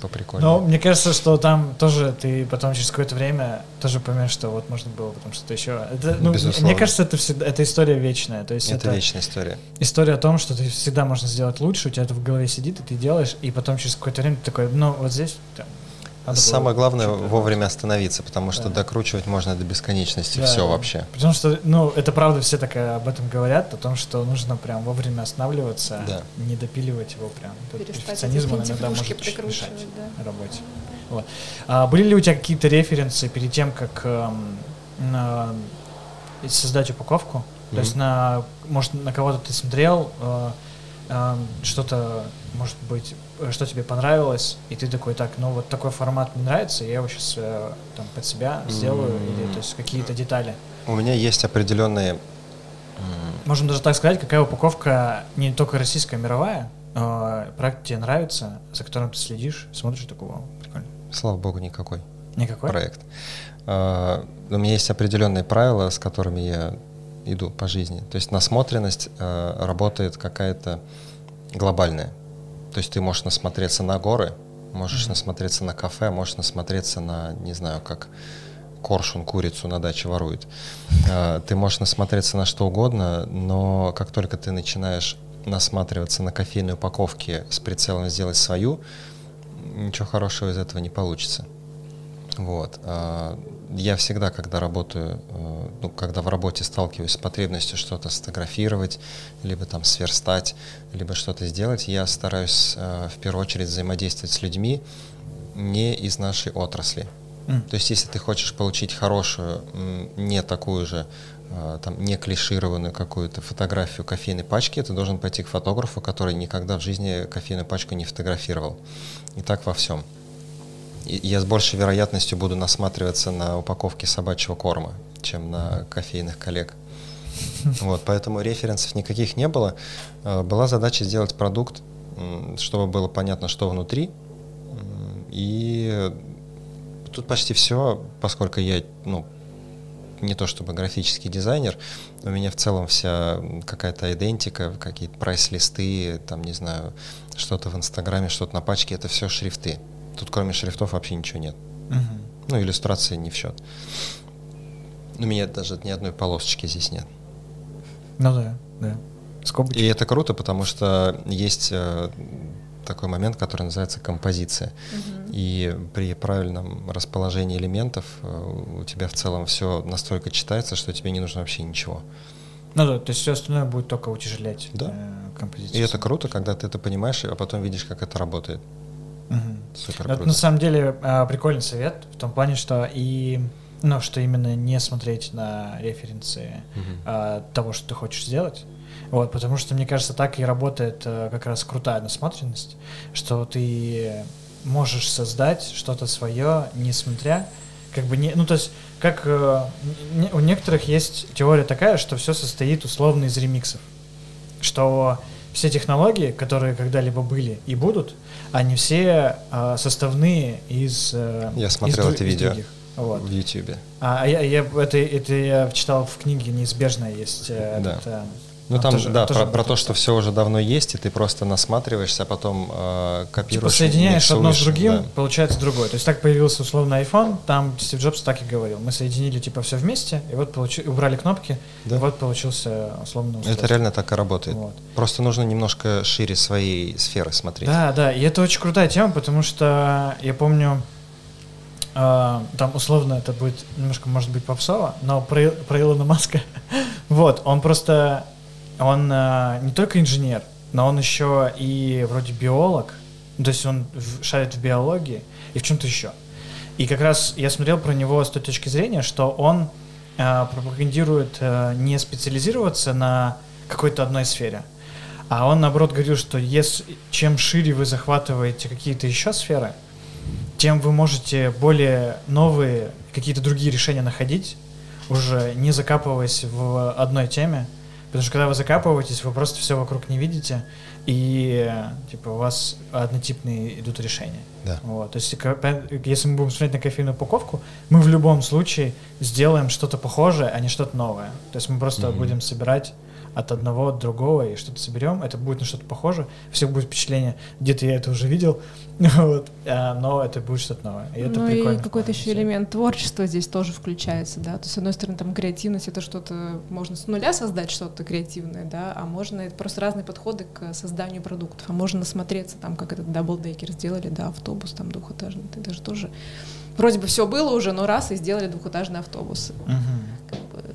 по прикольнее. Но мне кажется, что там тоже ты потом через какое-то время тоже поймешь, что вот можно было потом что-то еще. Это, ну, мне кажется, это всегда это история вечная. То есть это, это вечная история. История о том, что ты всегда можно сделать лучше, у тебя это в голове сидит, и ты делаешь, и потом через какое-то время ты такой, ну вот здесь там, надо Самое главное вовремя остановиться, потому что да. докручивать можно до бесконечности да, все да. вообще. Потому что, ну, это правда, все так об этом говорят, о том, что нужно прям вовремя останавливаться, да. не допиливать его прям. Перфекционизм иногда может мешать да. работе. Вот. А были ли у тебя какие-то референсы перед тем, как эм, на, создать упаковку? Mm-hmm. То есть на, может, на кого-то ты смотрел, э, э, что-то, может быть, что тебе понравилось, и ты такой, так, ну вот такой формат мне нравится, я его сейчас э, там под себя сделаю, mm-hmm. или то есть какие-то детали. У меня есть определенные... Можем даже так сказать, какая упаковка не только российская, а мировая, э, проект тебе нравится, за которым ты следишь, смотришь такой, вау, прикольно. Слава богу, никакой. Никакой? Проект. Uh, у меня есть определенные правила, с которыми я иду по жизни. То есть насмотренность uh, работает какая-то глобальная. То есть ты можешь насмотреться на горы, можешь mm-hmm. насмотреться на кафе, можешь насмотреться на, не знаю, как коршун курицу на даче ворует. Uh, ты можешь насмотреться на что угодно, но как только ты начинаешь насматриваться на кофейные упаковки с прицелом сделать свою, ничего хорошего из этого не получится. Вот. Я всегда, когда работаю, э, ну, когда в работе сталкиваюсь с потребностью что-то сфотографировать, либо там сверстать, либо что-то сделать, я стараюсь э, в первую очередь взаимодействовать с людьми не из нашей отрасли. Mm. То есть, если ты хочешь получить хорошую, не такую же а, там не клишированную какую-то фотографию кофейной пачки, ты должен пойти к фотографу, который никогда в жизни кофейную пачку не фотографировал. И так во всем. Я с большей вероятностью буду насматриваться на упаковки собачьего корма, чем на кофейных коллег. Вот, поэтому референсов никаких не было. А, была задача сделать продукт, чтобы было понятно, что внутри. И тут почти все, поскольку я ну, не то чтобы графический дизайнер, у меня в целом вся какая-то идентика, какие-то прайс-листы, там, не знаю, что-то в Инстаграме, что-то на пачке, это все шрифты. Тут кроме шрифтов вообще ничего нет. Угу. Ну, иллюстрации не в счет. У меня даже ни одной полосочки здесь нет. Ну да, да. Скобочки. И это круто, потому что есть э, такой момент, который называется композиция. Угу. И при правильном расположении элементов э, у тебя в целом все настолько читается, что тебе не нужно вообще ничего. Ну да, то есть все остальное будет только утяжелять да. э, композицию. И это круто, когда ты это понимаешь, а потом видишь, как это работает. Угу. Супер круто. Это на самом деле э, прикольный совет в том плане, что и ну, что именно не смотреть на референсы угу. того, что ты хочешь сделать, вот, потому что, мне кажется, так и работает э, как раз крутая насмотренность, что ты можешь создать что-то свое, несмотря, как бы не, ну то есть, как э, не, у некоторых есть теория такая, что все состоит условно из ремиксов, что все технологии, которые когда-либо были и будут, они все э, составные из э, Я смотрел из, это из видео. Других. Вот. В YouTube. А, а я, я это, это я читал в книге неизбежная есть. Э, да. Это, ну а там, тоже, да, тоже про, про то, что все уже давно есть, и ты просто насматриваешься, а потом э, копируешь. Типа соединяешь одно с другим, да. получается другое. То есть так появился условно iPhone, там Стив Джобс так и говорил. Мы соединили типа все вместе, и вот получи, убрали кнопки, да. и вот получился условно устройство. Это реально так и работает. Вот. Просто нужно немножко шире своей сферы смотреть. Да, да, и это очень крутая тема, потому что я помню, Uh, там условно это будет немножко, может быть, попсово, но про, про Илона Маска, вот, он просто он э, не только инженер, но он еще и вроде биолог, то есть он шарит в биологии и в чем-то еще. И как раз я смотрел про него с той точки зрения, что он э, пропагандирует э, не специализироваться на какой-то одной сфере, а он наоборот говорил, что если, чем шире вы захватываете какие-то еще сферы, тем вы можете более новые какие-то другие решения находить, уже не закапываясь в одной теме, Потому что когда вы закапываетесь, вы просто все вокруг не видите, и типа у вас однотипные идут решения. Да. Вот. То есть, если мы будем смотреть на кофейную упаковку, мы в любом случае сделаем что-то похожее, а не что-то новое. То есть мы просто mm-hmm. будем собирать от одного от другого и что-то соберем, это будет на что-то похоже, всех будет впечатление, где-то я это уже видел, вот, а, но это будет что-то новое. И это ну прикольно. и какой-то еще элемент творчества здесь тоже включается, да, то есть, с одной стороны, там креативность — это что-то, можно с нуля создать что-то креативное, да, а можно, это просто разные подходы к созданию продуктов, а можно насмотреться там, как этот double-decker сделали, да, автобус там двухэтажный, это даже тоже вроде бы все было уже, но раз и сделали двухэтажный автобус. Угу. Как бы,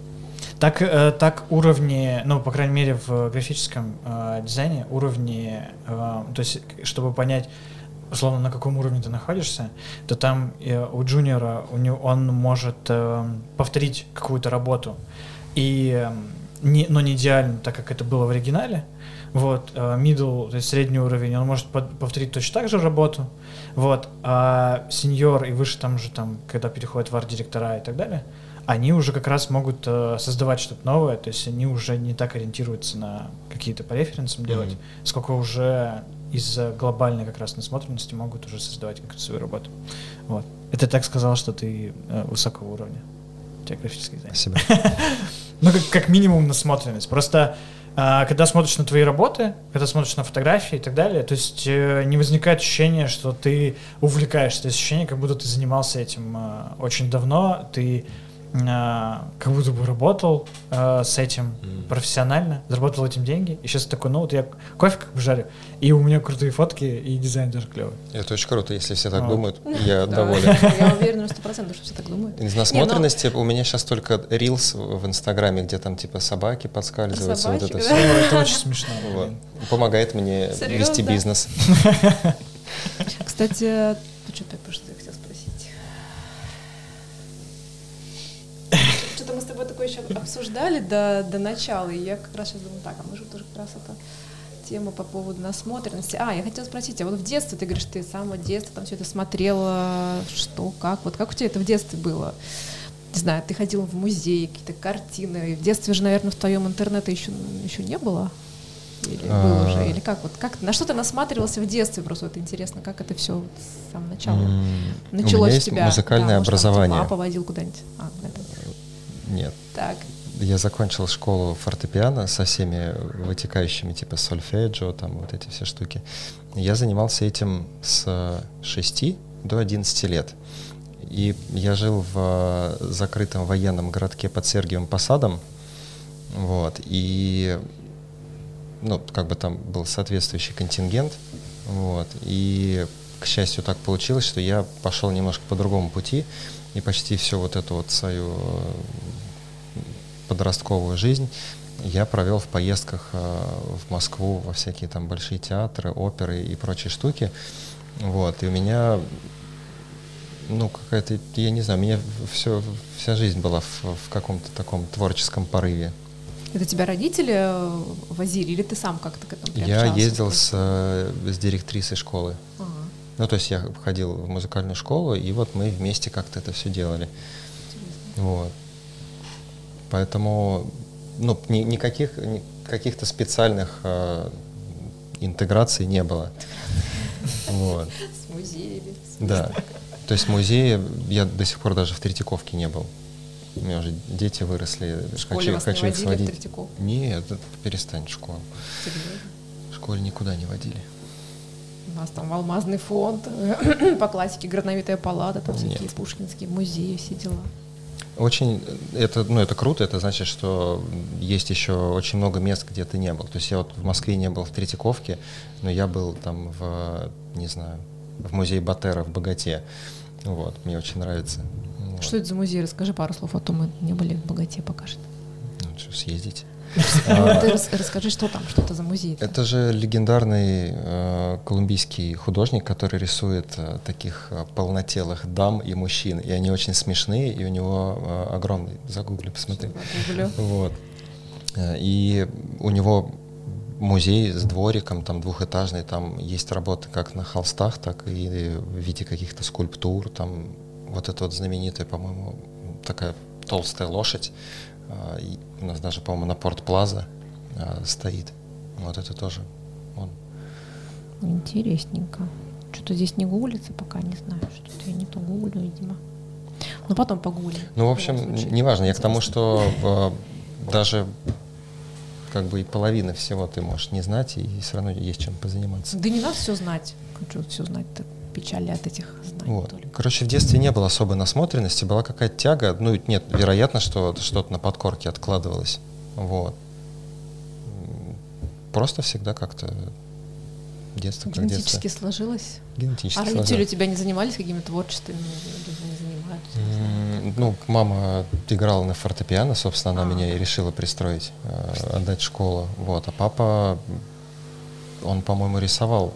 так, э, так уровни, ну, по крайней мере, в графическом э, дизайне уровни, э, то есть, чтобы понять, условно, на каком уровне ты находишься, то там э, у джуниора у него, он может э, повторить какую-то работу, и, э, не, но не идеально, так как это было в оригинале. Вот, э, middle, то есть средний уровень, он может под, повторить точно так же работу. Вот, а сеньор и выше там же, там, когда переходит в арт-директора и так далее, они уже как раз могут э, создавать что-то новое, то есть они уже не так ориентируются на какие-то по референсам делать, mm-hmm. сколько уже из-за глобальной как раз насмотренности могут уже создавать какую-то свою работу. Вот. Это так сказал, что ты э, высокого уровня. У тебя графический дизайн. Спасибо. ну, как, как минимум насмотренность. Просто когда смотришь на твои работы, когда смотришь на фотографии и так далее, то есть э, не возникает ощущения, что ты увлекаешься. То есть ощущение, как будто ты занимался этим э, очень давно, ты как будто бы работал а, с этим mm. профессионально, заработал этим деньги, и сейчас такой, ну вот я кофе как бы жарю, и у меня крутые фотки, и дизайн тоже клевый. Это очень круто, если все так вот. думают, я доволен. Я уверена, что процентов, что все так думают. Из насмотренности у меня сейчас только рилс в Инстаграме, где там типа собаки подскальзываются, вот это все. Это очень смешно. Помогает мне вести бизнес. Кстати, что ты я хотела такое еще обсуждали до, до начала, и я как раз сейчас думаю, так, а мы же тоже как раз это тема по поводу насмотренности. А, я хотела спросить, а вот в детстве, ты говоришь, ты с самого детства там все это смотрела, что, как, вот как у тебя это в детстве было? Не знаю, ты ходил в музей, какие-то картины, в детстве же, наверное, в твоем интернете еще, еще не было? Или а... был уже? Или как? Вот как на что ты насматривался в детстве? Просто вот интересно, как это все вот с самого начала mm. началось у, меня есть у тебя? музыкальное да, может, образование. Там, папа водил куда-нибудь. А, это... Нет. Так. Я закончил школу фортепиано со всеми вытекающими, типа сольфеджио, там вот эти все штуки. Я занимался этим с 6 до 11 лет. И я жил в закрытом военном городке под Сергиевым Посадом. Вот. И ну, как бы там был соответствующий контингент. Вот. И, к счастью, так получилось, что я пошел немножко по другому пути и почти всю вот эту вот свою подростковую жизнь я провел в поездках э, в Москву во всякие там большие театры, оперы и прочие штуки. Вот, и у меня, ну, какая-то, я не знаю, у меня все, вся жизнь была в, в каком-то таком творческом порыве. Это тебя родители э, возили или ты сам как-то к этому Я ездил с, э, с директрисой школы. Ага. Ну, то есть я ходил в музыкальную школу, и вот мы вместе как-то это все делали. Интересно. Вот. Поэтому ну, ни, никаких ни, каких-то специальных э, интеграций не было. Вот. С музеями. Да. То есть музеи я до сих пор даже в Третьяковке не был. У меня уже дети выросли. В школе хочу, вас хочу не их сводить. В? Нет, перестань школу. Серьезно? В школе никуда не водили. У нас там алмазный фонд, по классике грановитая палата, там Нет. всякие пушкинские музеи, все дела. Очень, это, ну, это круто, это значит, что есть еще очень много мест, где ты не был. То есть я вот в Москве не был в Третьяковке, но я был там в, не знаю, в музее Батера в Богате. Вот, мне очень нравится. Вот. Что это за музей? Расскажи пару слов, а то мы не были в Богате, покажет. Ну, что, съездите. Ты расскажи, что там, что это за музей? Это же легендарный э, колумбийский художник, который рисует э, таких э, полнотелых дам и мужчин. И они очень смешные, и у него огромный. Загугли, посмотри. Вот. И у него музей с двориком, там двухэтажный, там есть работы как на холстах, так и в виде каких-то скульптур. Там вот эта вот знаменитая, по-моему, такая толстая лошадь, а, у нас даже, по-моему, на Порт Плаза а, стоит. Вот это тоже он. Интересненько. Что-то здесь не гуглится, пока не знаю. Что-то я не то гуглю, видимо. Ну, потом погуглим. Ну, в общем, неважно. Я к тому, что э, даже как бы и половина всего ты можешь не знать, и все равно есть чем позаниматься. Да не надо все знать. Хочу все знать-то печали от этих знаний. Вот. Короче, в детстве не было особой насмотренности, была какая-то тяга. Ну, нет, вероятно, что что-то на подкорке откладывалось. Вот. Просто всегда как-то детство как Генетически детство. сложилось? Генетически А родители сложилось. у тебя не занимались какими-то творчествами? Не занимаются? Ну, мама играла на фортепиано, собственно, она а. меня и решила пристроить, э, отдать в школу. Вот. А папа, он, по-моему, рисовал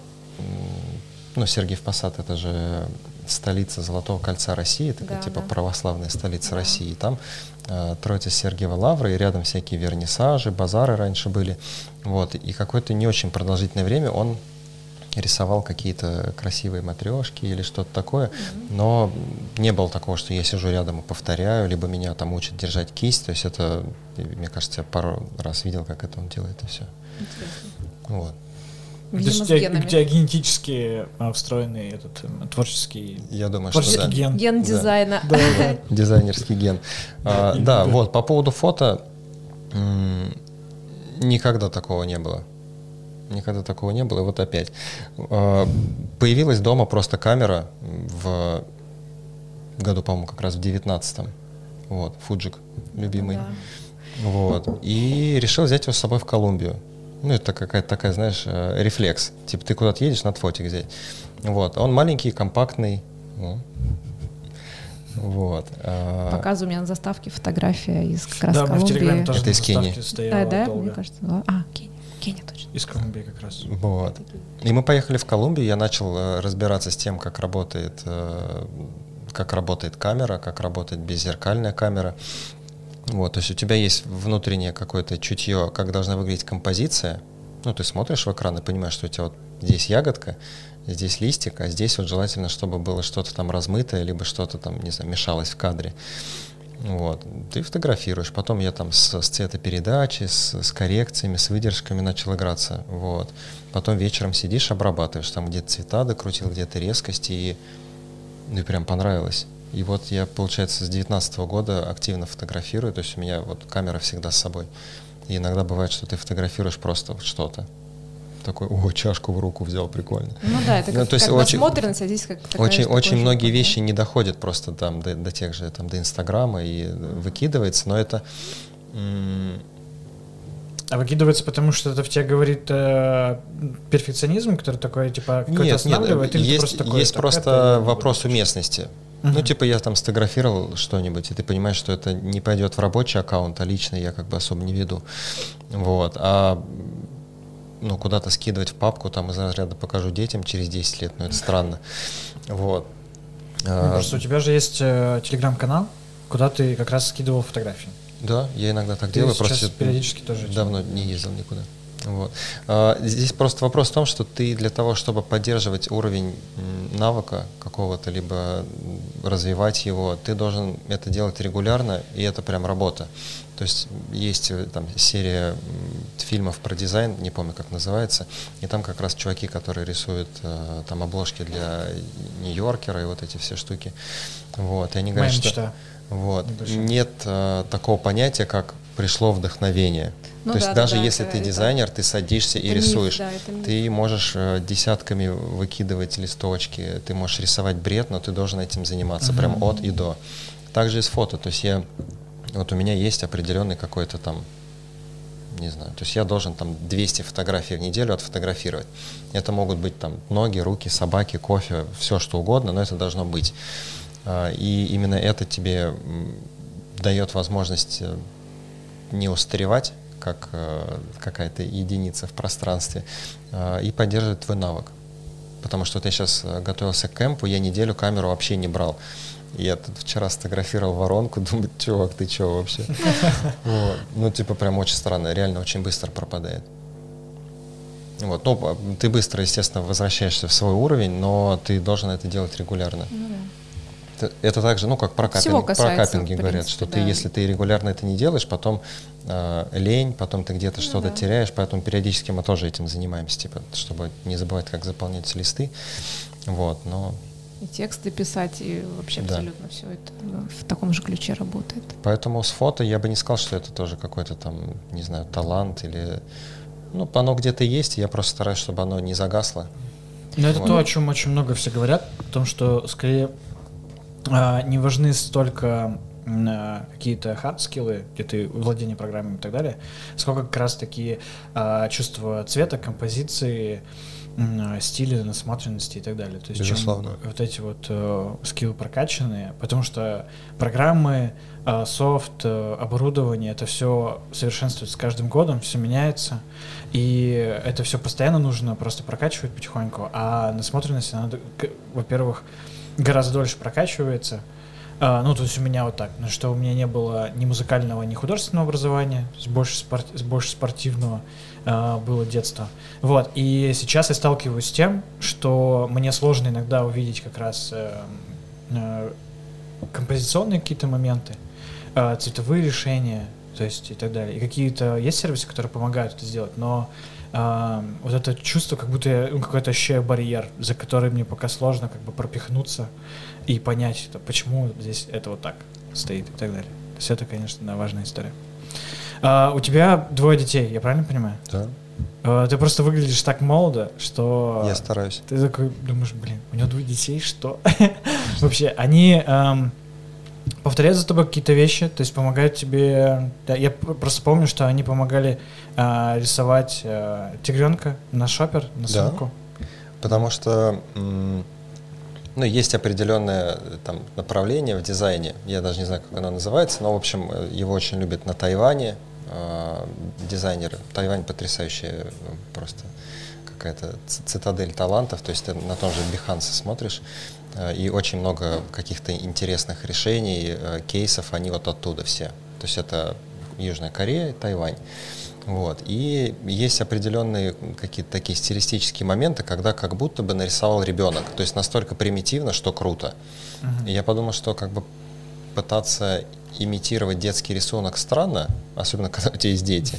ну, Сергиев Посад это же столица Золотого кольца России, такая да, типа да. православная столица да. России. Там э, Троица Сергиева Лавра, и рядом всякие вернисажи, базары раньше были. Вот, и какое-то не очень продолжительное время он рисовал какие-то красивые матрешки или что-то такое, но не было такого, что я сижу рядом и повторяю, либо меня там учат держать кисть, то есть это, мне кажется, я пару раз видел, как это он делает, и все. Интересно. Вот. То есть у тебя, у тебя генетически а, встроенный этот э, творческий, Я думаю, что да. ген. Ген дизайна. Да, да, Дизайнерский ген. А, да, вот, по поводу фото, никогда такого не было. Никогда такого не было, и вот опять. А, появилась дома просто камера в году, по-моему, как раз в девятнадцатом. Вот, Фуджик, любимый. Да. Вот. И решил взять его с собой в Колумбию. Ну, это какая-то такая, знаешь, э, рефлекс. Типа ты куда-то едешь, на фотик взять. Вот. А он маленький, компактный. Ну. Вот. А Показываю у меня на заставке фотография из как раз да, Колумбии. В тоже это из Кении. Да, да, долго. мне кажется. А, Кения. Кения точно. Из Колумбии как раз. Вот. И мы поехали в Колумбию, я начал э, разбираться с тем, как работает, э, как работает камера, как работает беззеркальная камера. Вот, то есть у тебя есть внутреннее какое-то чутье, как должна выглядеть композиция. Ну, ты смотришь в экран и понимаешь, что у тебя вот здесь ягодка, здесь листик, а здесь вот желательно, чтобы было что-то там размытое, либо что-то там, не знаю, мешалось в кадре. Вот. Ты фотографируешь. Потом я там с, с цветопередачей, с, с коррекциями, с выдержками начал играться. Вот. Потом вечером сидишь, обрабатываешь. Там где-то цвета докрутил, где-то резкости. И, ну, прям понравилось. И вот я, получается, с 19 года активно фотографирую, то есть у меня вот камера всегда с собой. И иногда бывает, что ты фотографируешь просто вот что-то. Такой, о, чашку в руку взял, прикольно. Ну да, это как, ну, то есть как очень, насмотренность, а здесь как Очень, очень многие вещи не доходят просто там до, до тех же, там, до Инстаграма и выкидывается, но это... А выкидывается, потому что это в тебе говорит э, перфекционизм, который такой, типа, какой-то останавливает? Нет, или есть, просто такой, есть просто вопрос уместности. Uh-huh. Ну, типа, я там сфотографировал что-нибудь, и ты понимаешь, что это не пойдет в рабочий аккаунт, а лично я как бы особо не веду. Вот. А ну, куда-то скидывать в папку, там из разряда покажу детям через 10 лет, ну, это странно. Вот. Ну, а, просто у тебя же есть э, телеграм-канал, куда ты как раз скидывал фотографии. Да, я иногда так ты делаю. Просто периодически тоже. Давно не ездил никуда. Вот. А, здесь просто вопрос в том, что ты для того, чтобы поддерживать уровень навыка какого-то, либо развивать его, ты должен это делать регулярно, и это прям работа. То есть есть э, там серия фильмов про дизайн, не помню, как называется, и там как раз чуваки, которые рисуют э, там обложки для Нью-Йоркера и вот эти все штуки. Вот, и они говорят, Моя что вот, нет э, такого понятия, как пришло вдохновение. Ну, То да, есть даже да, если это, ты дизайнер, это, ты садишься и рисуешь. Миф, да, ты можешь э, десятками выкидывать листочки, ты можешь рисовать бред, но ты должен этим заниматься uh-huh. прям от и до. Также и с фото. То есть я, вот у меня есть определенный какой-то там не знаю, то есть я должен там 200 фотографий в неделю отфотографировать. Это могут быть там ноги, руки, собаки, кофе, все что угодно, но это должно быть. А, и именно это тебе дает возможность э, не устаревать, как э, какая-то единица в пространстве, э, и поддерживает твой навык. Потому что вот я сейчас э, готовился к кемпу, я неделю камеру вообще не брал. Я тут вчера сфотографировал воронку, думаю, чувак, ты чего вообще? Вот. Ну, типа, прям очень странно, реально очень быстро пропадает. Вот. Ну, ты быстро, естественно, возвращаешься в свой уровень, но ты должен это делать регулярно. Ну, да. Это, это также, ну, как про, капинг, про капинги говорят, принципе, что да. ты, если ты регулярно это не делаешь, потом э, лень, потом ты где-то ну, что-то да. теряешь, поэтому периодически мы тоже этим занимаемся, типа, чтобы не забывать, как заполнять листы. Вот, но и тексты писать, и вообще да. абсолютно все это в таком же ключе работает. Поэтому с фото я бы не сказал, что это тоже какой-то там, не знаю, талант или... Ну, оно где-то есть, я просто стараюсь, чтобы оно не загасло. Но это вот. то, о чем очень много все говорят, о том, что скорее а, не важны столько а, какие-то хард-скиллы, где ты владение программами и так далее, сколько как раз таки а, чувство цвета, композиции, стиля, насмотренности и так далее. То есть Безусловно. чем вот эти вот э, скиллы прокачанные, потому что программы, э, софт, э, оборудование, это все совершенствуется с каждым годом, все меняется, и это все постоянно нужно просто прокачивать потихоньку, а насмотренность, она, во-первых, гораздо дольше прокачивается, А, ну, то есть у меня вот так, ну, что у меня не было ни музыкального, ни художественного образования, есть больше, спор- больше спортивного а, было детство. Вот, и сейчас я сталкиваюсь с тем, что мне сложно иногда увидеть как раз э, э, композиционные какие-то моменты, э, цветовые решения, то есть и так далее. И какие-то есть сервисы, которые помогают это сделать, но э, вот это чувство, как будто я ну, какой-то ощущаю барьер, за который мне пока сложно как бы пропихнуться и понять, это, почему здесь это вот так стоит и так далее. То есть это, конечно, да, важная история. А, у тебя двое детей, я правильно понимаю? Да. А, ты просто выглядишь так молодо, что... Я стараюсь. Ты такой думаешь, блин, у него двое детей, что? Вообще, они эм, повторяют за тобой какие-то вещи, то есть помогают тебе... Да, я просто помню, что они помогали э, рисовать э, тигренка на шопер, на сумку. Да. Потому что ну, есть определенное э, там, направление в дизайне, я даже не знаю, как оно называется, но, в общем, э, его очень любят на Тайване э, дизайнеры. Тайвань потрясающая э, просто какая-то цитадель талантов, то есть ты на том же Behance смотришь, э, и очень много каких-то интересных решений, э, кейсов, они вот оттуда все. То есть это Южная Корея, Тайвань. Вот. И есть определенные какие-то такие стилистические моменты, когда как будто бы нарисовал ребенок. То есть настолько примитивно, что круто. Uh-huh. И я подумал, что как бы пытаться имитировать детский рисунок странно, особенно когда у тебя есть дети.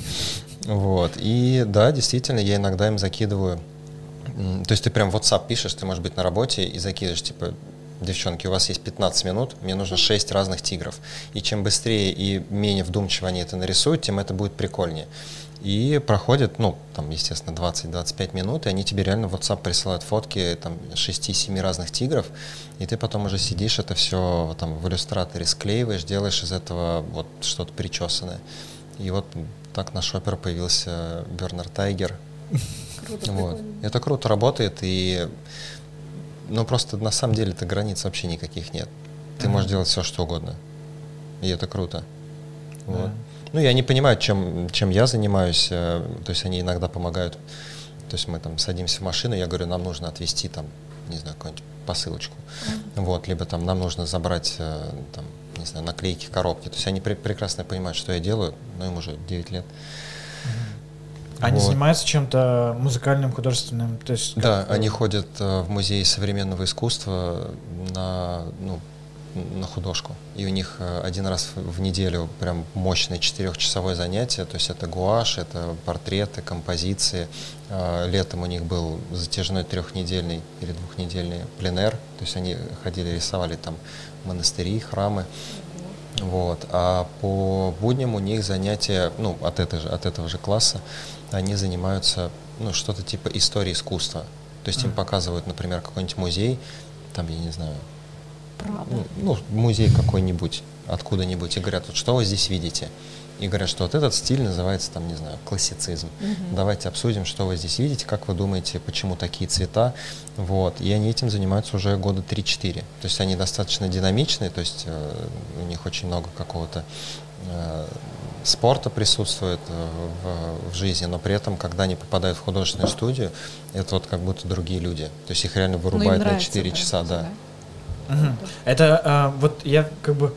Вот. И да, действительно, я иногда им закидываю. То есть ты прям WhatsApp пишешь, ты, может быть, на работе и закидываешь, типа, девчонки, у вас есть 15 минут, мне нужно 6 разных тигров. И чем быстрее и менее вдумчиво они это нарисуют, тем это будет прикольнее. И проходит, ну, там, естественно, 20-25 минут, и они тебе реально в WhatsApp присылают фотки там 6-7 разных тигров, и ты потом уже сидишь, это все там в иллюстраторе склеиваешь, делаешь из этого вот что-то причесанное. И вот так на шопер появился Бернер Тайгер. Круто, вот. Это круто работает, и ну просто на самом деле это границ вообще никаких нет. Ты mm-hmm. можешь делать все, что угодно. И это круто. Вот. Mm-hmm. Ну, и они понимают, чем, чем я занимаюсь. Э, то есть они иногда помогают. То есть мы там садимся в машину, я говорю, нам нужно отвезти там, не знаю, какую-нибудь посылочку. Mm-hmm. Вот, либо там нам нужно забрать э, там, не знаю, наклейки, коробки. То есть они пр- прекрасно понимают, что я делаю, но им уже 9 лет. Они вот. занимаются чем-то музыкальным, художественным? То есть да, как... они ходят э, в музей современного искусства на, ну, на художку. И у них э, один раз в неделю прям мощное четырехчасовое занятие. То есть это гуашь, это портреты, композиции. Э, летом у них был затяжной трехнедельный или двухнедельный пленер. То есть они ходили, рисовали там монастыри, храмы. Вот. А по будням у них занятия, ну, от, этой же, от этого же класса, они занимаются, ну, что-то типа истории искусства. То есть им показывают, например, какой-нибудь музей, там, я не знаю, ну, ну, музей какой-нибудь, откуда-нибудь, и говорят, вот что вы здесь видите? И говорят, что вот этот стиль называется, там, не знаю, классицизм. Угу. Давайте обсудим, что вы здесь видите, как вы думаете, почему такие цвета. Вот. И они этим занимаются уже года 3-4. То есть они достаточно динамичные, то есть э, у них очень много какого-то э, спорта присутствует э, в, в жизни, но при этом, когда они попадают в художественную студию, это вот как будто другие люди. То есть их реально ну, вырубают ну, на 4 часа, да. да? Угу. Это а, вот я как бы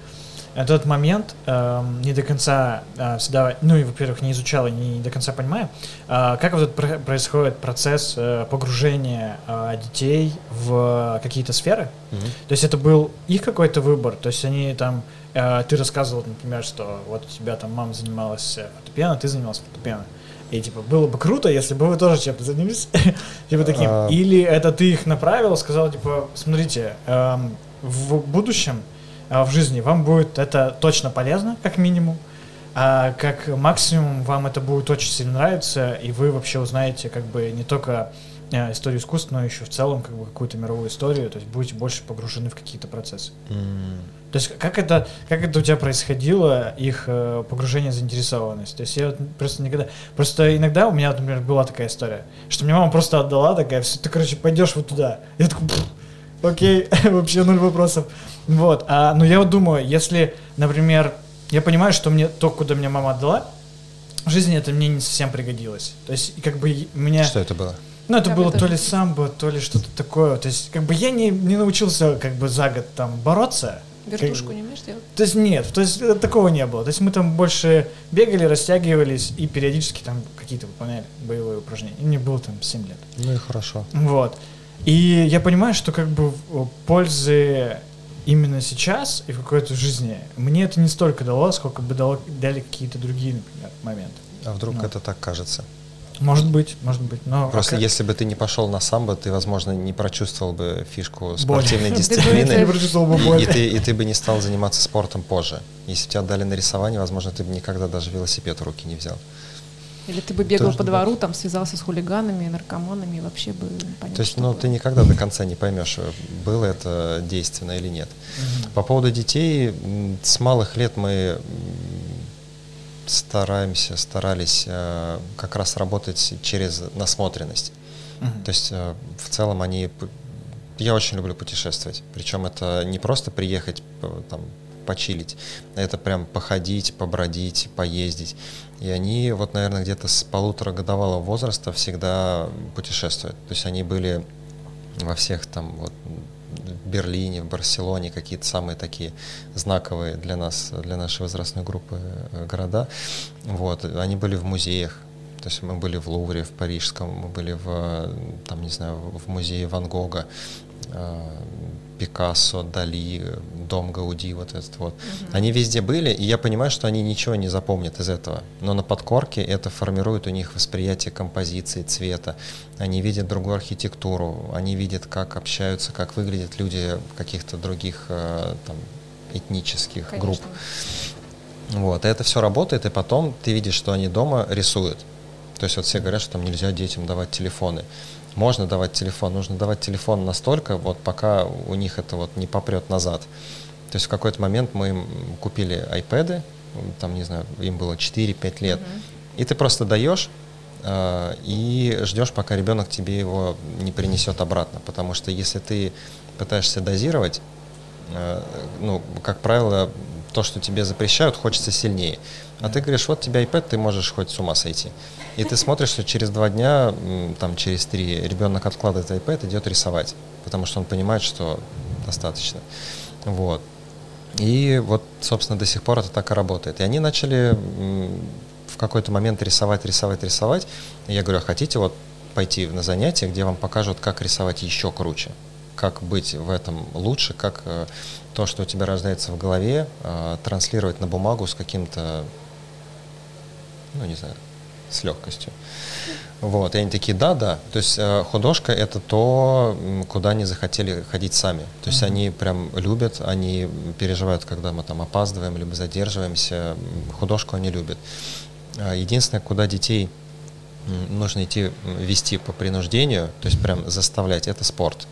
этот момент э, не до конца э, всегда, ну и, во-первых, не изучал и не до конца понимаю, э, как вот этот происходит процесс э, погружения э, детей в какие-то сферы. Mm-hmm. То есть это был их какой-то выбор, то есть они там Э, ты рассказывал, например, что вот у тебя там мама занималась э, фортепиано, ты занимался фортепиано. И типа было бы круто, если бы вы тоже чем-то занялись, типа таким. А. Или это ты их направил, сказал типа, смотрите, эм, в будущем в жизни вам будет это точно полезно, как минимум. А как максимум вам это будет очень сильно нравиться, и вы вообще узнаете как бы не только историю искусства, но еще в целом как бы какую-то мировую историю, то есть будете больше погружены в какие-то процессы. Mm. То есть как это, как это у тебя происходило, их э, погружение, заинтересованность? То есть я просто никогда... Просто иногда у меня, например, была такая история, что мне мама просто отдала такая, все, ты, короче, пойдешь вот туда. Я такой, окей, вообще ноль вопросов. Вот, а, но я вот думаю, если, например, я понимаю, что мне то, куда меня мама отдала, в жизни это мне не совсем пригодилось. То есть, как бы меня... Что это было? Ну, это как было то ли самбо, то ли что-то такое. То есть, как бы я не, не научился как бы за год там бороться, Вертушку не умеешь делать? То есть нет, то есть э, такого не было. То есть мы там больше бегали, растягивались и периодически там какие-то выполняли боевые упражнения. И мне было там 7 лет. Ну и хорошо. Вот. И я понимаю, что как бы пользы именно сейчас и в какой-то жизни мне это не столько дало, сколько бы дало, дали какие-то другие, например, моменты. А вдруг ну. это так кажется? Может быть, может быть. Но Просто пока... если бы ты не пошел на самбо, ты, возможно, не прочувствовал бы фишку спортивной боль. дисциплины. И, и, ты, и ты бы не стал заниматься спортом позже. Если тебя дали на рисование, возможно, ты бы никогда даже велосипед в руки не взял. Или ты бы бегал Тоже по двору, там связался с хулиганами, наркоманами, и вообще бы понятно. То есть, ну, ты никогда до конца не поймешь, было это действенно или нет. Угу. По поводу детей, с малых лет мы стараемся, старались э, как раз работать через насмотренность. Uh-huh. То есть э, в целом они... Я очень люблю путешествовать. Причем это не просто приехать там, почилить, это прям походить, побродить, поездить. И они вот, наверное, где-то с полутора годовалого возраста всегда путешествуют. То есть они были во всех там вот в Берлине, в Барселоне, какие-то самые такие знаковые для нас, для нашей возрастной группы э, города. Вот. Они были в музеях, то есть мы были в Лувре, в Парижском, мы были в, там, не знаю, в музее Ван Гога, э, Пикассо, Дали, дом Гауди, вот этот вот. Угу. Они везде были, и я понимаю, что они ничего не запомнят из этого. Но на подкорке это формирует у них восприятие композиции, цвета. Они видят другую архитектуру, они видят, как общаются, как выглядят люди каких-то других э, там, этнических Конечно. групп. Вот, и это все работает, и потом ты видишь, что они дома рисуют. То есть вот все говорят, что там нельзя детям давать телефоны можно давать телефон, нужно давать телефон настолько, вот пока у них это вот не попрет назад. То есть в какой-то момент мы им купили iPad, там, не знаю, им было 4-5 лет, mm-hmm. и ты просто даешь э, и ждешь, пока ребенок тебе его не принесет обратно. Потому что если ты пытаешься дозировать, э, ну, как правило, то, что тебе запрещают, хочется сильнее. А ты говоришь, вот у тебя iPad, ты можешь хоть с ума сойти. И ты смотришь, что через два дня, там, через три, ребенок откладывает iPad, идет рисовать, потому что он понимает, что достаточно. Вот. И вот, собственно, до сих пор это так и работает. И они начали в какой-то момент рисовать, рисовать, рисовать. И я говорю, а хотите вот пойти на занятия, где вам покажут, как рисовать еще круче, как быть в этом лучше, как э, то, что у тебя рождается в голове, э, транслировать на бумагу с каким-то, ну не знаю, с легкостью. Вот, и они такие, да, да. То есть э, художка это то, куда они захотели ходить сами. То есть mm-hmm. они прям любят, они переживают, когда мы там опаздываем, либо задерживаемся. Художку они любят. А единственное, куда детей нужно идти вести по принуждению, то есть прям заставлять, это спорт.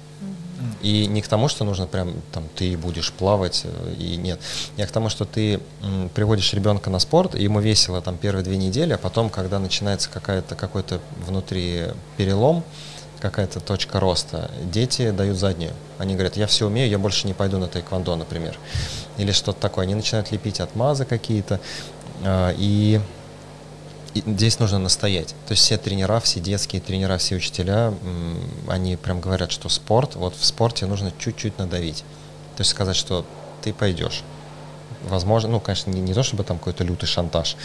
И не к тому, что нужно прям там ты будешь плавать, э, и нет. Я к тому, что ты м, приводишь ребенка на спорт, и ему весело там первые две недели, а потом, когда начинается какая-то какой-то внутри перелом, какая-то точка роста, дети дают заднюю. Они говорят, я все умею, я больше не пойду на тайквондо, например. Или что-то такое. Они начинают лепить отмазы какие-то. Э, и и здесь нужно настоять. То есть все тренера, все детские тренера, все учителя, они прям говорят, что спорт, вот в спорте нужно чуть-чуть надавить. То есть сказать, что ты пойдешь. Возможно, ну, конечно, не, не то, чтобы там какой-то лютый шантаж.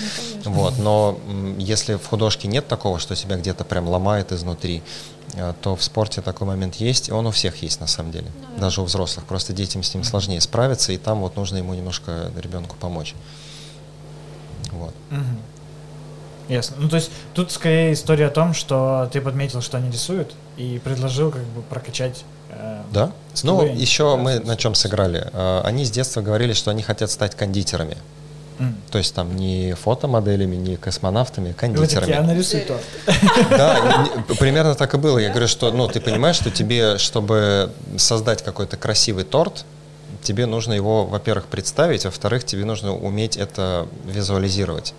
Ну, вот, но если в художке нет такого, что тебя где-то прям ломает изнутри, э, то в спорте такой момент есть, и он у всех есть на самом деле, ну, даже у взрослых. Просто детям с ним сложнее справиться, и там вот нужно ему немножко ребенку помочь. Вот. Угу. Ясно. Ну, то есть тут скорее история о том, что ты подметил, что они рисуют, и предложил как бы прокачать э, Да. Ну, еще да, мы на чем сыграли. Э, они с детства говорили, что они хотят стать кондитерами. Mm. То есть там не фотомоделями, не космонавтами, а кондитерами. Я нарисую торт. Да, примерно так и было. Я говорю, что, ну, ты понимаешь, что тебе, чтобы создать какой-то красивый торт, тебе нужно его, во-первых, представить, во-вторых, тебе нужно уметь это визуализировать.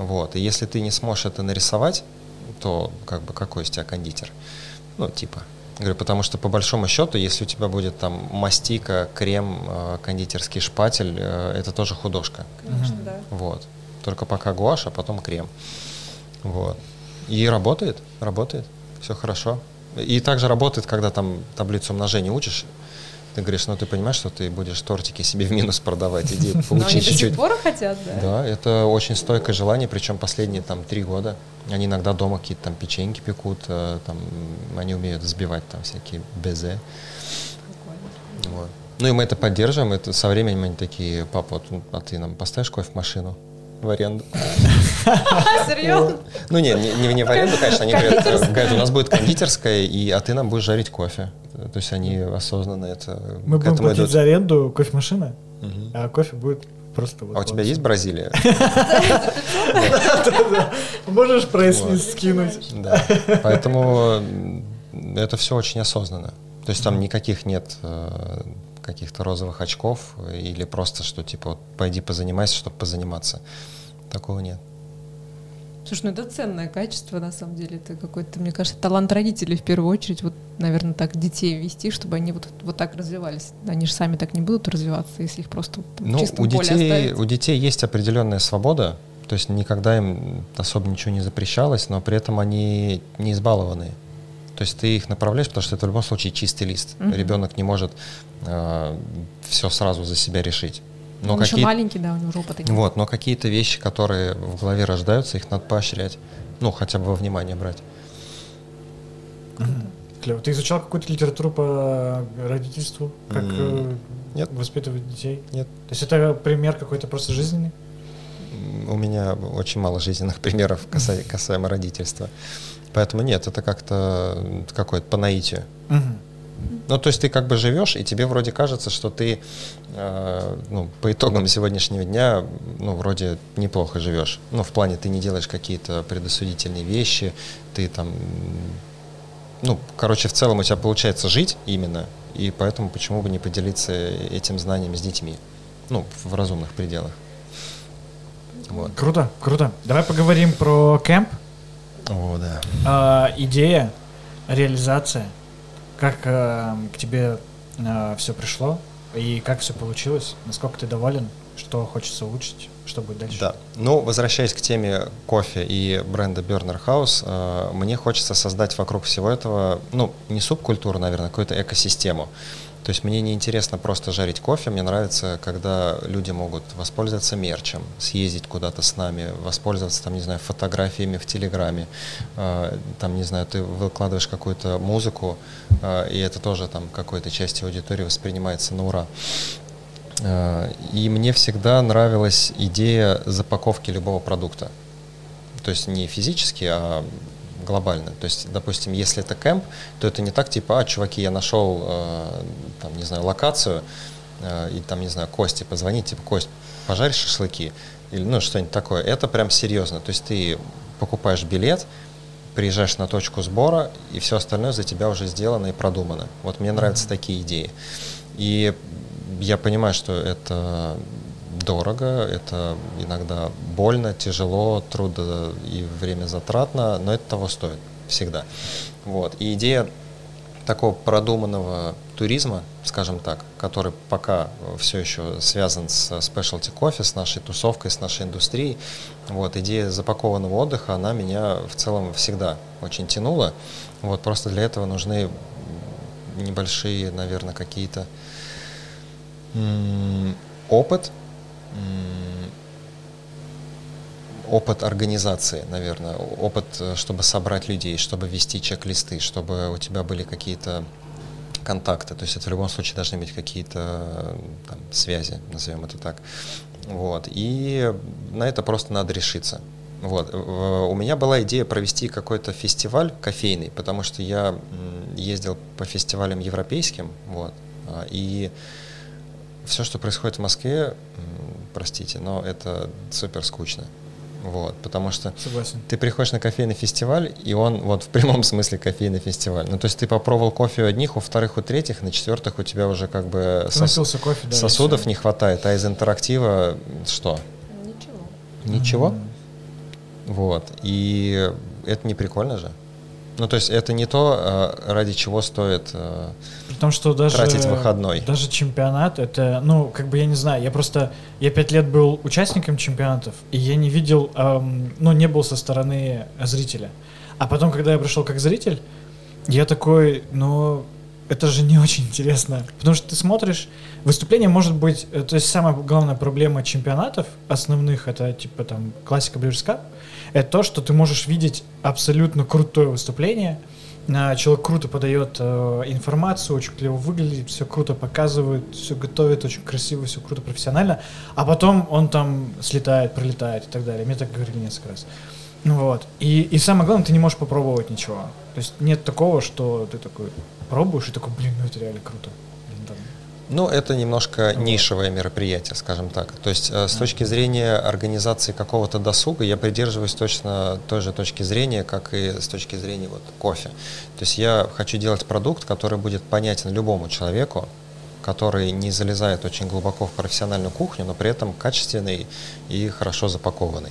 Вот. И если ты не сможешь это нарисовать, то как бы какой из тебя кондитер? Ну, типа. Говорю, потому что по большому счету, если у тебя будет там мастика, крем, э, кондитерский шпатель, э, это тоже художка. Конечно, да. Вот. Только пока гуашь, а потом крем. Вот. И работает, работает, все хорошо. И также работает, когда там таблицу умножения учишь, Ты говоришь, ну ты понимаешь, что ты будешь тортики себе в минус продавать, иди получи они до чуть-чуть. сих пор хотят, да? Да, это очень стойкое желание, причем последние там три года. Они иногда дома какие-то там печеньки пекут, э, там они умеют взбивать там всякие безе. Прикольно. Вот. Ну и мы это поддерживаем, это со временем они такие, папа, вот, ну, а ты нам поставишь кофе в машину в аренду? Серьезно? Ну не, не, в аренду, конечно, они говорят, у нас будет кондитерская, и, а ты нам будешь жарить кофе. То есть они осознанно это Мы будем платить за аренду кофемашины, Мгм. а кофе будет просто вот. А у тебя есть Бразилия? Можешь Вот. скинуть? Да. Поэтому это все очень осознанно. То есть там никаких нет э, каких-то розовых очков или просто, что типа вот пойди позанимайся, чтобы позаниматься. Такого нет. Слушай, ну это ценное качество, на самом деле. Это какой-то, мне кажется, талант родителей в первую очередь. Вот, наверное, так детей вести, чтобы они вот, вот так развивались. Они же сами так не будут развиваться, если их просто Ну, у детей, оставить. у детей есть определенная свобода, то есть никогда им особо ничего не запрещалось, но при этом они не избалованные. То есть ты их направляешь, потому что это в любом случае чистый лист. Мгм. Ребенок не может все сразу за себя решить. Но Он еще маленький, да, у него нет. Вот, но какие-то вещи, которые в голове рождаются, их надо поощрять. Ну, хотя бы во внимание брать. Клево. Ты изучал какую-то литературу по родительству? Как э, нет. воспитывать детей? Нет. То есть это пример какой-то просто жизненный? У меня очень мало жизненных примеров каса- касаемо родительства. Поэтому нет, это как-то какое-то по наитию. Мгм. Ну, то есть ты как бы живешь, и тебе вроде кажется, что ты, э, ну, по итогам сегодняшнего дня, ну, вроде неплохо живешь. Ну, в плане ты не делаешь какие-то предосудительные вещи, ты там, ну, короче, в целом у тебя получается жить именно, и поэтому почему бы не поделиться этим знанием с детьми, ну, в разумных пределах. Вот. Круто, круто. Давай поговорим про кемп. О, да. А, идея, реализация. Как э, к тебе все пришло и как все получилось? Насколько ты доволен? Что хочется улучшить? Что будет дальше? Да. Ну, возвращаясь к теме кофе и бренда Burner House, э, мне хочется создать вокруг всего этого, ну, не субкультуру, наверное, а какую-то экосистему. То есть мне не интересно просто жарить кофе, мне нравится, когда люди могут воспользоваться мерчем, съездить куда-то с нами, воспользоваться, там, не знаю, фотографиями в Телеграме, э, там, не знаю, ты выкладываешь какую-то музыку, э, и это тоже там какой-то части аудитории воспринимается на ура. Э, И мне всегда нравилась идея запаковки любого продукта. То есть не физически, а глобально. То есть, допустим, если это кемп, то это не так типа, а, чуваки, я нашел, э, там, не знаю, локацию, э, и там, не знаю, Кости позвонить, типа, Кость, пожарь шашлыки, или, ну, что-нибудь такое. Это прям серьезно. То есть ты покупаешь билет, приезжаешь на точку сбора, и все остальное за тебя уже сделано и продумано. Вот мне нравятся такие идеи. И я понимаю, что это дорого, это иногда больно, тяжело, трудно и время затратно, но это того стоит всегда. Вот. И идея такого продуманного туризма, скажем так, который пока все еще связан с specialty кофе, с нашей тусовкой, с нашей индустрией, вот, идея запакованного отдыха, она меня в целом всегда очень тянула. Вот, просто для этого нужны небольшие, наверное, какие-то опыт, опыт организации, наверное, опыт, э, чтобы собрать людей, чтобы вести чек-листы, чтобы у тебя были какие-то контакты, то есть это в любом случае должны быть какие-то э, там, связи, назовем это так. Вот. И на это просто надо решиться. Вот. В- У меня была идея провести какой-то фестиваль кофейный, потому что я ездил по фестивалям европейским, вот, а, и все, что происходит в Москве, простите, но это супер скучно. Вот, потому что Согласен. ты приходишь на кофейный фестиваль, и он вот в прямом смысле кофейный фестиваль. Ну, то есть ты попробовал кофе у одних, у вторых, у третьих, на четвертых у тебя уже как бы сос- кофе, да, сосудов не хватает, а из интерактива что? Ничего. Ничего? Мгм. Вот. И это не прикольно же. Ну, то есть это не то, э, ради чего стоит... том, что даже... Тратить выходной. Даже чемпионат, это, ну, как бы я не знаю, я просто... Я пять лет был участником чемпионатов, и я не видел, эм, ну, не был со стороны зрителя. А потом, когда я пришел как зритель, я такой, ну, это же не очень интересно. Потому что ты смотришь, выступление может быть, э, то есть самая главная проблема чемпионатов основных, это типа там классика Cup, это то, что ты можешь видеть абсолютно крутое выступление, человек круто подает э, информацию, очень клево выглядит, все круто показывает, все готовит, очень красиво, все круто, профессионально, а потом он там слетает, пролетает и так далее. Мне так говорили несколько раз. Ну вот. И, и самое главное, ты не можешь попробовать ничего. То есть нет такого, что ты такой пробуешь и такой, блин, ну это реально круто. Ну, это немножко нишевое мероприятие, скажем так. То есть э, с точки зрения организации какого-то досуга я придерживаюсь точно той же точки зрения, как и с точки зрения вот кофе. То есть я хочу делать продукт, который будет понятен любому человеку, который не залезает очень глубоко в профессиональную кухню, но при этом качественный и хорошо запакованный.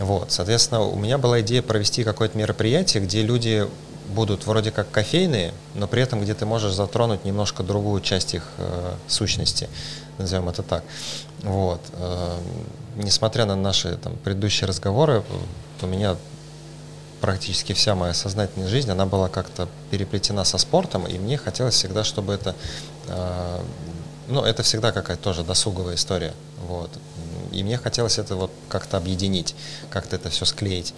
Вот, соответственно, у меня была идея провести какое-то мероприятие, где люди будут вроде как кофейные, но при этом где ты можешь затронуть немножко другую часть их э, сущности, назовем это так. Вот. Э, несмотря на наши там, предыдущие разговоры, у меня практически вся моя сознательная жизнь, она была как-то переплетена со спортом, и мне хотелось всегда, чтобы это, э, ну, это всегда какая-то тоже досуговая история, вот. И мне хотелось это вот как-то объединить, как-то это все склеить.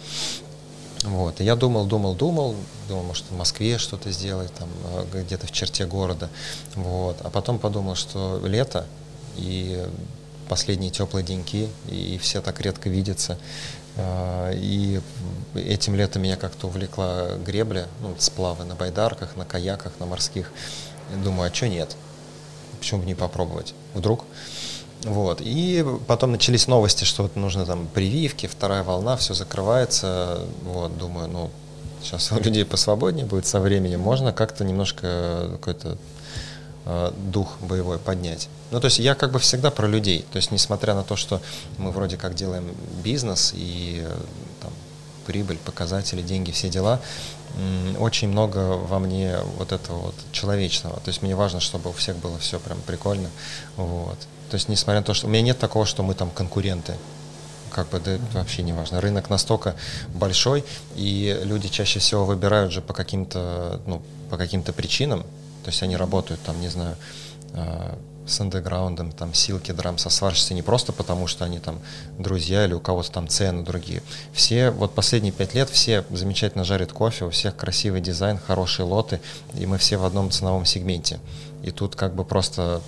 Вот. И я думал, думал, думал, думал, может, в Москве что-то сделать, там, а, где-то в черте города. Вот. А потом подумал, что лето и последние теплые деньки, и все так редко видятся. А, и этим летом меня как-то увлекла гребля, ну, сплавы на байдарках, на каяках, на морских. И думаю, а что нет? Почему бы не попробовать? Вдруг? Вот. И потом начались новости, что вот нужно там прививки, вторая волна, все закрывается. Вот, думаю, ну, сейчас у людей посвободнее будет со временем, можно как-то немножко какой-то э, дух боевой поднять. Ну, то есть я как бы всегда про людей. То есть несмотря на то, что мы вроде как делаем бизнес и э, там, прибыль, показатели, деньги, все дела, очень много во мне вот этого вот человечного. То есть мне важно, чтобы у всех было все прям прикольно. Вот. То есть, несмотря на то, что у меня нет такого, что мы там конкуренты. Как бы, да, это вообще не важно. Рынок настолько большой, и люди чаще всего выбирают же по каким-то, ну, по каким-то причинам. То есть они работают там, не знаю, э, с андеграундом, там, силки, драм, со сварщицей не просто потому, что они там друзья или у кого-то там цены другие. Все, вот последние пять лет все замечательно жарят кофе, у всех красивый дизайн, хорошие лоты, и мы все в одном ценовом сегменте. И тут как бы просто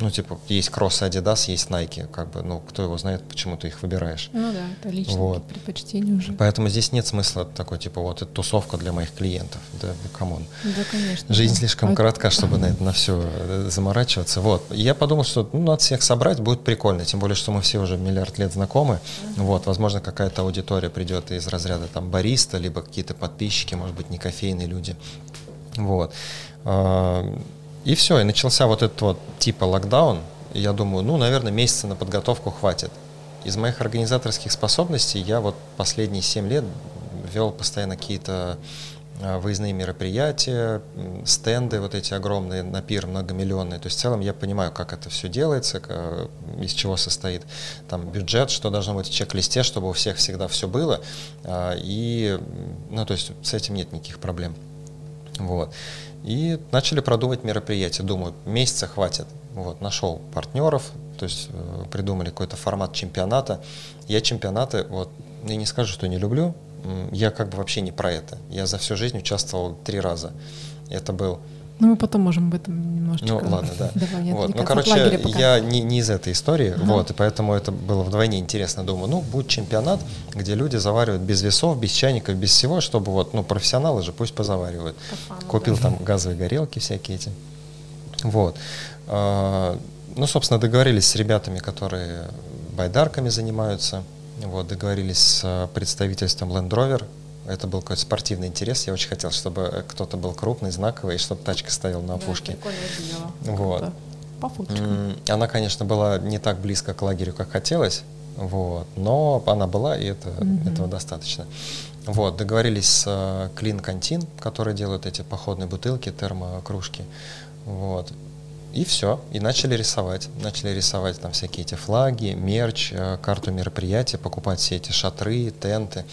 ну, типа, есть кроссы Adidas, есть Nike, как бы, ну, кто его знает, почему ты их выбираешь. Ну да, это личное вот. предпочтение уже. Поэтому здесь нет смысла такой, типа, вот, это тусовка для моих клиентов, да, ну, come on. Да, конечно. Жизнь да. слишком а... коротка, чтобы на это, на все э, заморачиваться, вот. Я подумал, что, ну, надо всех собрать, будет прикольно, тем более, что мы все уже миллиард лет знакомы, вот, возможно, какая-то аудитория придет из разряда, там, бариста, либо какие-то подписчики, может быть, не кофейные люди, вот. И все, и начался вот этот вот типа локдаун. И я думаю, ну, наверное, месяца на подготовку хватит. Из моих организаторских способностей я вот последние 7 лет вел постоянно какие-то а, выездные мероприятия, стенды вот эти огромные, на пир многомиллионные. То есть в целом я понимаю, как это все делается, из чего состоит там бюджет, что должно быть в чек-листе, чтобы у всех всегда все было. А, и, ну, то есть с этим нет никаких проблем. Вот. И начали продумывать мероприятия. Думаю, месяца хватит. Вот, нашел партнеров, то есть э, придумали какой-то формат чемпионата. Я чемпионаты, вот, я не скажу, что не люблю, я как бы вообще не про это. Я за всю жизнь участвовал три раза. Это был ну, мы потом можем об этом немножечко. Ну, ладно, да. Вот. Ну, короче, я не, не из этой истории, ага. вот, и поэтому это было вдвойне интересно. Думаю, ну, будет чемпионат, где люди заваривают без весов, без чайников, без всего, чтобы вот, ну, профессионалы же пусть позаваривают. По Купил да. там газовые горелки всякие эти. Вот. А, ну, собственно, договорились с ребятами, которые байдарками занимаются. Вот, договорились с представительством Land Rover, это был какой-то спортивный интерес. Я очень хотел, чтобы кто-то был крупный, знаковый, и чтобы тачка стояла на опушке. Да, вот. По фоточкам. Она, конечно, была не так близко к лагерю, как хотелось, вот, но она была, и это, mm этого достаточно. Вот, договорились с uh, Clean Canteen, которые делают эти походные бутылки, термокружки. Вот. И все, и начали рисовать. Начали рисовать там всякие эти флаги, мерч, э, карту мероприятия, покупать все эти шатры, тенты.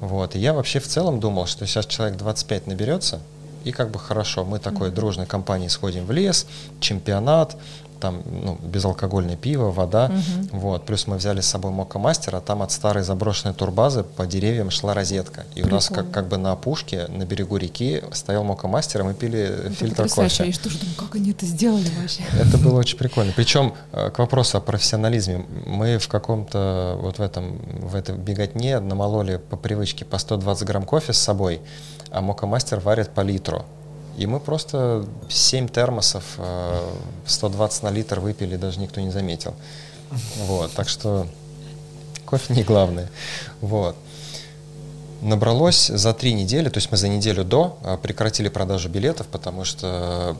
Вот. И я вообще в целом думал, что сейчас человек 25 наберется, и как бы хорошо, мы такой дружной компанией сходим в лес, чемпионат, там ну, безалкогольное пиво, вода, угу. вот. Плюс мы взяли с собой мокомастер, а там от старой заброшенной турбазы по деревьям шла розетка. И Прикольно. у нас как, как бы на опушке, на берегу реки стоял мокомастер, и мы пили это фильтр кофе. Я тоже думаю, как они это сделали вообще? Это было очень прикольно. Причем э, к вопросу о профессионализме. Мы в каком-то вот в этом, в этой беготне намололи по привычке по 120 грамм кофе с собой, а мокомастер варит по литру. И мы просто 7 термосов, 120 э, на литр выпили, даже никто не заметил. Вот, так что кофе не главное. Вот. Набралось за три недели, то есть мы за неделю до э, прекратили продажу билетов, потому что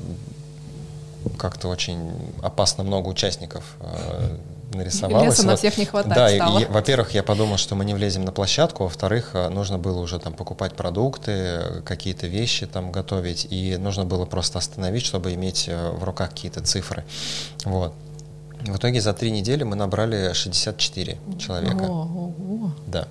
как-то очень опасно много участников э, нарисовалось. Леса вот. на всех не хватает Да, стало. И, во-первых, я подумал, что мы не влезем на площадку, во-вторых, э, нужно было уже там покупать продукты, какие-то вещи там готовить, и нужно было просто остановить, чтобы иметь э, в руках какие-то цифры. Вот. В итоге за три недели мы набрали 64 человека. Ого. Да.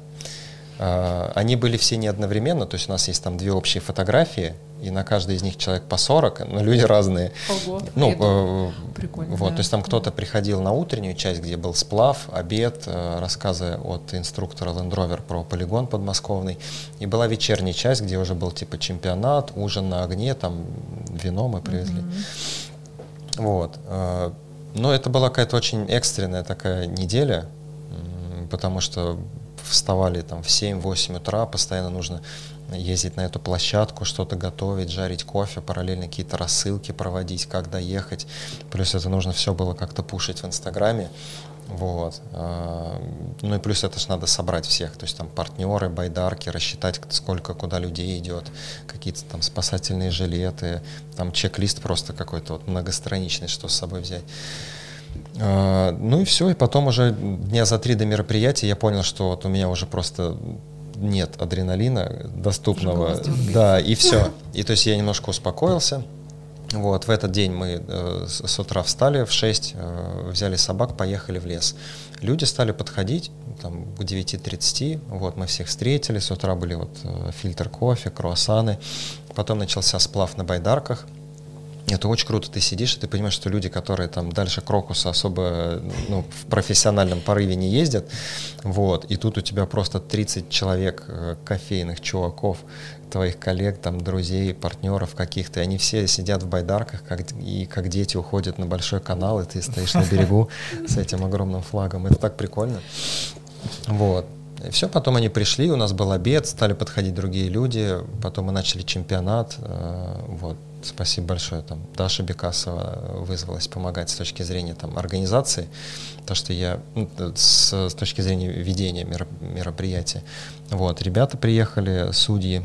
А, они были все не одновременно, то есть у нас есть там две общие фотографии, и на каждой из них человек по 40, но люди разные. Ого, ну, э, Прикольно. Вот, да. то есть там кто-то приходил на утреннюю часть, где был сплав, обед, э, рассказы от инструктора Land Rover про полигон подмосковный, и была вечерняя часть, где уже был типа чемпионат, ужин на огне, там вино мы привезли. Mm-hmm. Вот. Э, но это была какая-то очень экстренная такая неделя, потому что вставали там в 7-8 утра, постоянно нужно ездить на эту площадку, что-то готовить, жарить кофе, параллельно какие-то рассылки проводить, как доехать. Плюс это нужно все было как-то пушить в Инстаграме. Вот. А, ну и плюс это же надо собрать всех, то есть там партнеры, байдарки, рассчитать, сколько куда людей идет, какие-то там спасательные жилеты, там чек-лист просто какой-то вот многостраничный, что с собой взять. А, ну и все, и потом уже дня за три до мероприятия я понял, что вот у меня уже просто нет адреналина доступного. Да, и все. И то есть я немножко успокоился. Вот, в этот день мы э, с утра встали в 6, э, взяли собак, поехали в лес. Люди стали подходить, там, к 9.30, вот, мы всех встретили, с утра были вот э, фильтр кофе, круассаны, потом начался сплав на байдарках, это очень круто. Ты сидишь, и ты понимаешь, что люди, которые там дальше Крокуса особо ну, в профессиональном порыве не ездят, вот, и тут у тебя просто 30 человек э, кофейных чуваков, твоих коллег, там, друзей, партнеров каких-то, и они все сидят в байдарках, как, и как дети уходят на большой канал, и ты стоишь на берегу с этим огромным флагом. Это так прикольно. Вот. И все, потом они пришли, у нас был обед, стали подходить другие люди, потом мы начали чемпионат, э, вот. Спасибо большое. Там Даша Бекасова вызвалась помогать с точки зрения там, организации, то, что я ну, с, с точки зрения ведения мероприятия. Вот, ребята приехали, судьи,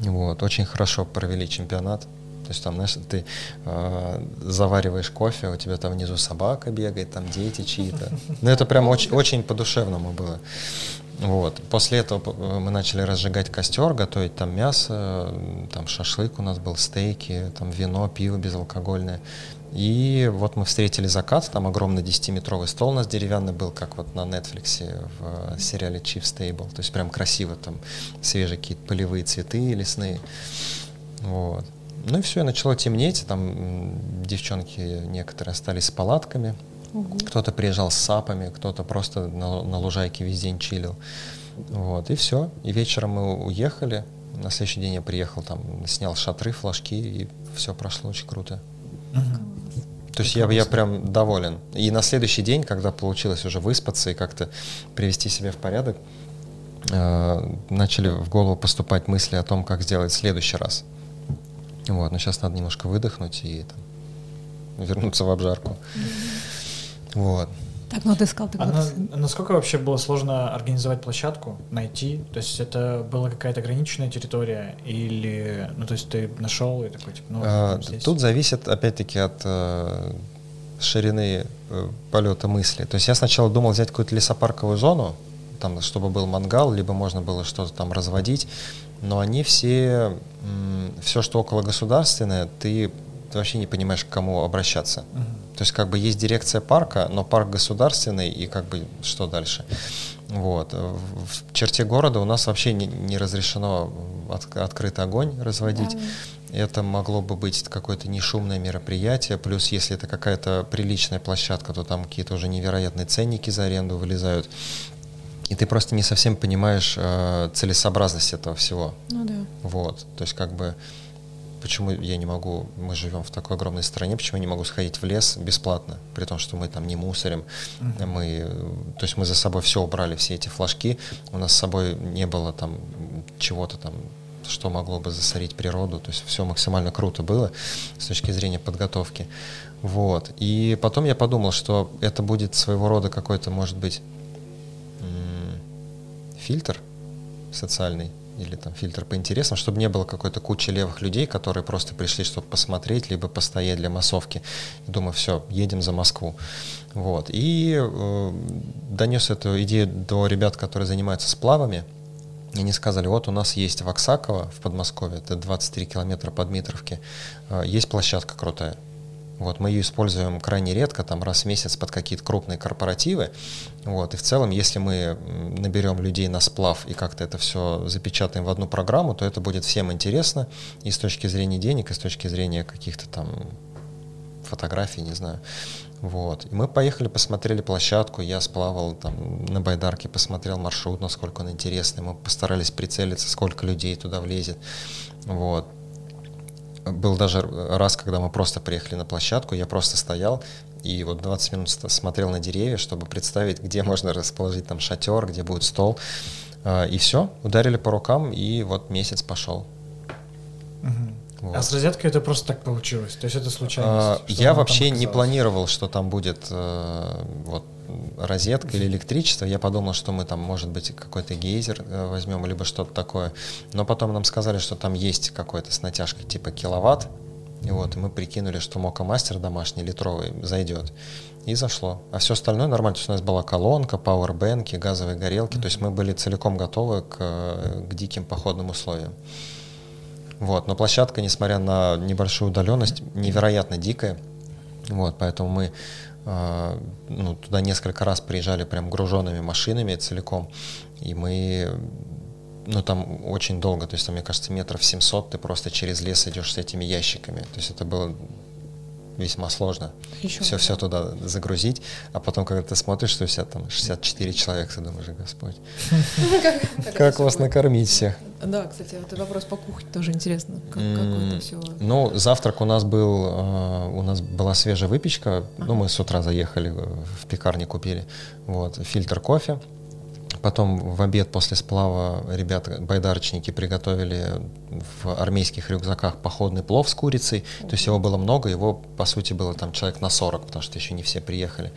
вот, очень хорошо провели чемпионат. То есть там, знаешь, ты э, завариваешь кофе, у тебя там внизу собака бегает, там дети чьи-то. Ну, это прям очень, очень по-душевному было. Вот. После этого э, мы начали разжигать костер, готовить там мясо, там шашлык у нас был, стейки, там вино, пиво безалкогольное. И вот мы встретили закат, там огромный 10-метровый стол у нас деревянный был, как вот на Netflix в сериале Chief Stable. То есть прям красиво, там свежие какие-то полевые цветы лесные. Вот. Ну и все, и начало темнеть, там девчонки некоторые остались с палатками, Угу. Кто-то приезжал с сапами, кто-то просто на, на лужайке весь день чилил. Вот, и все. И вечером мы уехали. На следующий день я приехал, там, снял шатры, флажки, и все прошло очень круто. Угу. То есть я, я прям доволен. И на следующий день, когда получилось уже выспаться и как-то привести себя в порядок, э, начали в голову поступать мысли о том, как сделать в следующий раз. Вот, но сейчас надо немножко выдохнуть и там, вернуться в обжарку. Mm-hmm. Вот. Так, ну ты сказал, ты а на, насколько вообще было сложно организовать площадку, найти? То есть это была какая-то ограниченная территория или, ну то есть ты нашел и такой, типа, ну а, здесь. Тут зависит опять-таки от э, ширины э, полета мысли. То есть я сначала думал взять какую-то лесопарковую зону, там, чтобы был мангал, либо можно было что-то там разводить, но они все, все, что около государственное, ты, ты вообще не понимаешь, к кому обращаться. То есть как бы есть дирекция парка, но парк государственный, и как бы что дальше? Вот. В черте города у нас вообще не, не разрешено от, открытый огонь разводить. Да. Это могло бы быть какое-то нешумное мероприятие, плюс если это какая-то приличная площадка, то там какие-то уже невероятные ценники за аренду вылезают. И ты просто не совсем понимаешь э, целесообразность этого всего. Ну да. Вот. То есть как бы почему я не могу, мы живем в такой огромной стране, почему я не могу сходить в лес бесплатно, при том, что мы там не мусорим, uh-huh. мы, то есть мы за собой все убрали, все эти флажки, у нас с собой не было там чего-то там, что могло бы засорить природу, то есть все максимально круто было с точки зрения подготовки. Вот. И потом я подумал, что это будет своего рода какой-то, может быть, фильтр социальный, или там фильтр по интересам, чтобы не было какой-то кучи левых людей, которые просто пришли, чтобы посмотреть, либо постоять для массовки. Думаю, все, едем за Москву. Вот. И э, донес эту идею до ребят, которые занимаются сплавами. И они сказали, вот у нас есть в Оксаково, в Подмосковье, это 23 километра по Дмитровке, э, есть площадка крутая. Вот, мы ее используем крайне редко, там раз в месяц под какие-то крупные корпоративы. Вот, и в целом, если мы наберем людей на сплав и как-то это все запечатаем в одну программу, то это будет всем интересно и с точки зрения денег, и с точки зрения каких-то там фотографий, не знаю. Вот. И мы поехали, посмотрели площадку, я сплавал там на байдарке, посмотрел маршрут, насколько он интересный, мы постарались прицелиться, сколько людей туда влезет. Вот был даже раз, когда мы просто приехали на площадку, я просто стоял и вот 20 минут смотрел на деревья, чтобы представить, где можно расположить там шатер, где будет стол. А, и все, ударили по рукам, и вот месяц пошел. Угу. Вот. А с розеткой это просто так получилось? То есть это случайность? А, я вообще не планировал, что там будет э, вот розетка или электричество. Я подумал, что мы там, может быть, какой-то гейзер э, возьмем, либо что-то такое. Но потом нам сказали, что там есть какой-то с натяжкой типа киловатт. И вот, и мы прикинули, что Мока Мастер домашний литровый зайдет. И зашло. А все остальное нормально. То есть у нас была колонка, пауэрбэнки, газовые горелки. Mm-hmm. То есть мы были целиком готовы к, к диким походным условиям. Вот. Но площадка, несмотря на небольшую удаленность, невероятно дикая. Вот, поэтому мы ну, туда несколько раз приезжали прям груженными машинами целиком, и мы ну, там очень долго, то есть, там, мне кажется, метров 700 ты просто через лес идешь с этими ящиками. То есть это было весьма сложно. Еще все, все туда загрузить, а потом, когда ты смотришь, что у тебя там 64 человека, ты думаешь, Господь, как вас накормить всех? Да, кстати, это вопрос по кухне тоже интересно, как это все. Ну, завтрак у нас был, а, у нас была свежая выпечка, ну, мы с утра заехали в пекарне купили, вот, фильтр кофе, Потом в обед после сплава ребята, байдарочники, приготовили в армейских рюкзаках походный плов с курицей. То есть его было много, его, по сути, было там человек на 40, потому что еще не все приехали.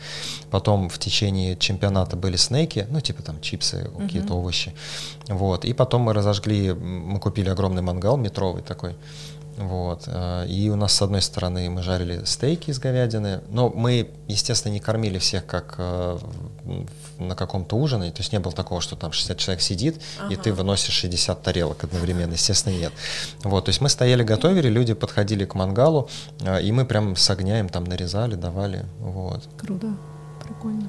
Потом в течение чемпионата были снеки, ну, типа там чипсы, какие-то овощи. Вот. И потом мы разожгли, мы купили огромный мангал метровый такой. Вот. Э, и у нас с одной стороны мы жарили стейки из говядины, но мы, естественно, не кормили всех как э, на каком-то ужине, то есть не было такого, что там 60 человек сидит, ага. и ты выносишь 60 тарелок одновременно, естественно, нет. Вот, то есть мы стояли, готовили, люди подходили к мангалу, э, и мы прям с огня им там нарезали, давали, вот. Круто, прикольно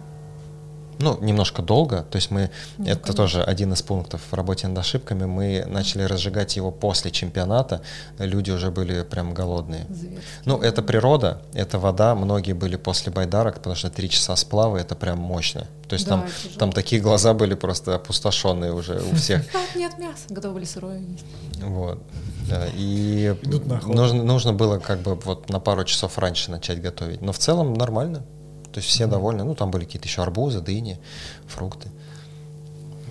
ну, немножко долго, то есть мы, ну, это конечно. тоже один из пунктов в работе над ошибками, мы начали разжигать его после чемпионата, люди уже были прям голодные. Зверски. Ну, это природа, это вода, многие были после байдарок, потому что три часа сплава, это прям мощно. То есть да, там, там такие глаза были просто опустошенные уже у всех. Нет мяса, готовы были сырое есть. Вот. Да, и нужно, нужно было как бы вот на пару часов раньше начать готовить. Но в целом нормально. То есть все довольны. Ну, там были какие-то еще арбузы, дыни, фрукты.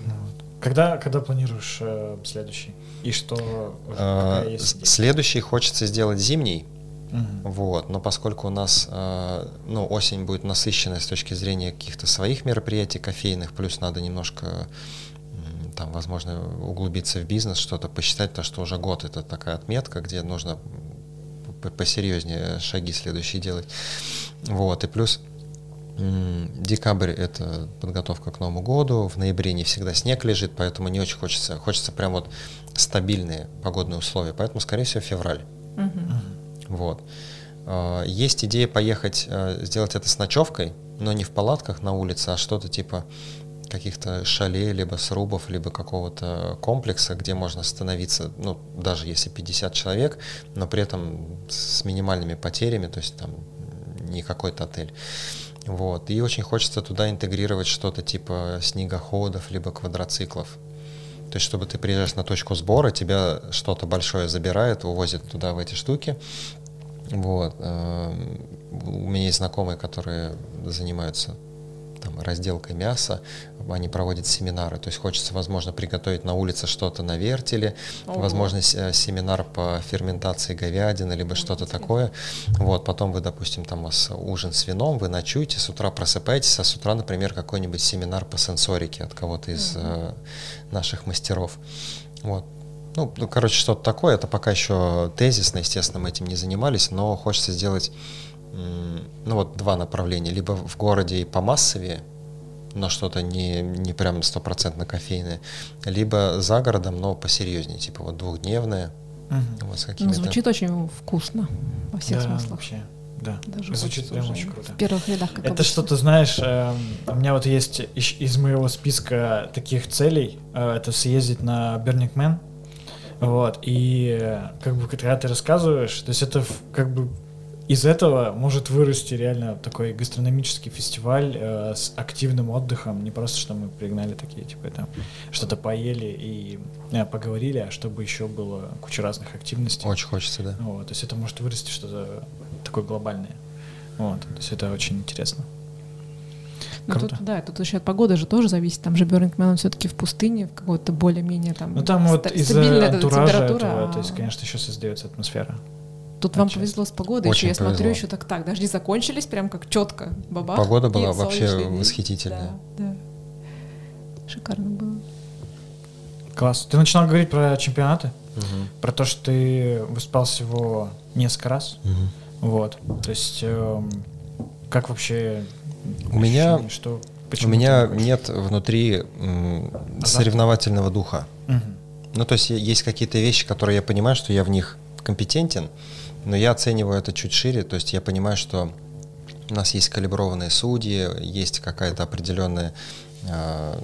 Ну когда, когда планируешь э, следующий? И что? А, следующий хочется сделать зимний. Uh-huh. Вот, но поскольку у нас э, ну, осень будет насыщенная с точки зрения каких-то своих мероприятий кофейных, плюс надо немножко там, возможно, углубиться в бизнес, что-то посчитать, то что уже год это такая отметка, где нужно посерьезнее шаги следующие делать. Вот, и плюс Декабрь — это подготовка к Новому году, в ноябре не всегда снег лежит, поэтому не очень хочется. Хочется прям вот стабильные погодные условия, поэтому, скорее всего, февраль. Угу. Вот. А, есть идея поехать, а, сделать это с ночевкой, но не в палатках на улице, а что-то типа каких-то шалей, либо срубов, либо какого-то комплекса, где можно остановиться, ну, даже если 50 человек, но при этом с минимальными потерями, то есть там не какой-то отель. Вот. И очень хочется туда интегрировать что-то типа снегоходов, либо квадроциклов. То есть, чтобы ты приезжаешь на точку сбора, тебя что-то большое забирает, увозит туда в эти штуки. Вот. Эм, у меня есть знакомые, которые занимаются там, разделкой мяса, они проводят семинары. То есть хочется, возможно, приготовить на улице что-то на вертеле, Ого. возможно, э, семинар по ферментации говядины, либо что-то такое. Вот, потом вы, допустим, там у вас ужин с вином, вы ночуете, с утра просыпаетесь, а с утра, например, какой-нибудь семинар по сенсорике от кого-то из угу. наших мастеров. Вот. Ну, ну, короче, что-то такое. Это пока еще тезисно, естественно, мы этим не занимались, но хочется сделать ну вот два направления. Либо в городе и по массовее, но что-то не, не прям стопроцентно кофейное, либо за городом, но посерьезнее, типа вот двухдневное. Угу. Вот ну, звучит очень вкусно во всех да, смыслах. Вообще. Да, Даже звучит прям очень круто. В первых рядах, как Это что-то, знаешь, э, у меня вот есть из, из моего списка таких целей, э, это съездить на Burning Man, вот, и э, как бы когда ты рассказываешь, то есть это как бы из этого может вырасти реально такой гастрономический фестиваль э, с активным отдыхом. Не просто, что мы пригнали такие, типа, там, что-то поели и э, поговорили, а чтобы еще было куча разных активностей. Очень хочется, да. Вот, то есть это может вырасти что-то такое глобальное. Вот, то есть это очень интересно. Ну, тут, да, тут еще от погоды же тоже зависит. Там же Бёрнингмен, он все-таки в пустыне, в какой-то более-менее там Ну там вот из-за антуража этого, а... то есть, конечно, еще создается атмосфера. Тут вам повезло с погодой, Очень еще я повезло. смотрю, еще так так. Дожди закончились, прям как четко. Бабах. Погода была вообще восхитительная. Да, да. Шикарно было. Класс. Ты начинал говорить про чемпионаты, угу. про то, что ты выступал всего несколько раз. Угу. Вот. То есть, э, как вообще у меня, что, у меня нет внутри м, соревновательного духа. Угу. Ну, то есть есть какие-то вещи, которые я понимаю, что я в них компетентен, но я оцениваю это чуть шире, то есть я понимаю, что у нас есть калиброванные судьи, есть какая-то определенная э,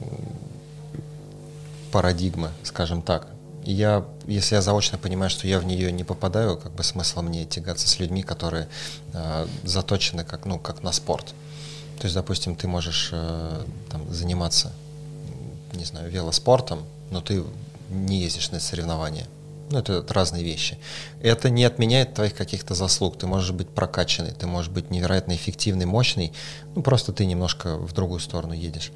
парадигма, скажем так. И я, если я заочно понимаю, что я в нее не попадаю, как бы смысл мне тягаться с людьми, которые э, заточены как, ну, как на спорт. То есть, допустим, ты можешь э, там, заниматься, не знаю, велоспортом, но ты не ездишь на соревнования. Ну, это разные вещи. Это не отменяет твоих каких-то заслуг. Ты можешь быть прокачанный, ты можешь быть невероятно эффективный, мощный. Ну, просто ты немножко в другую сторону едешь.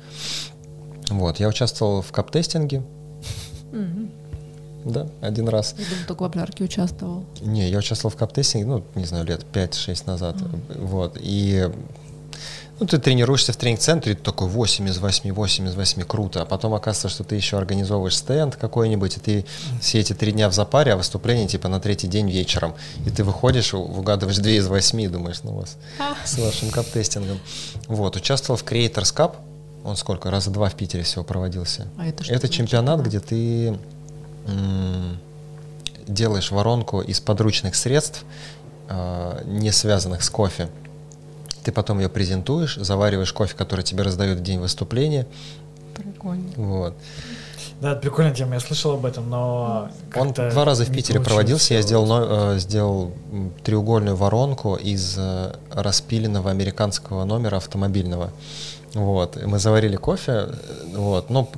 Вот, я участвовал в кап-тестинге. Да, один раз. Я думаю, только в обжарке участвовал. Не, я участвовал в кап-тестинге, ну, не знаю, лет 5-6 назад. Mm-hmm. Вот, и ну, ты тренируешься в тренинг-центре, ты такой 8 из 8, 8 из 8, круто. А потом оказывается, что ты еще организовываешь стенд какой-нибудь, и ты все эти три дня в запаре, а выступление типа на третий день вечером. И ты выходишь, угадываешь 2 из 8 и думаешь, ну вас с вашим кап-тестингом. Вот, участвовал в Creators Cup, он сколько, раза два в Питере всего проводился. А это что Это чемпионат, где ты делаешь воронку из подручных средств, э- не связанных с кофе. Ты потом ее презентуешь, завариваешь кофе, который тебе раздают в день выступления. Прикольно. Вот. Да, это прикольная тема, я слышал об этом, но... Он два раза в Питере проводился, я сделал, э, сделал треугольную воронку из э, распиленного американского номера автомобильного. Вот, мы заварили кофе, э, вот, ну,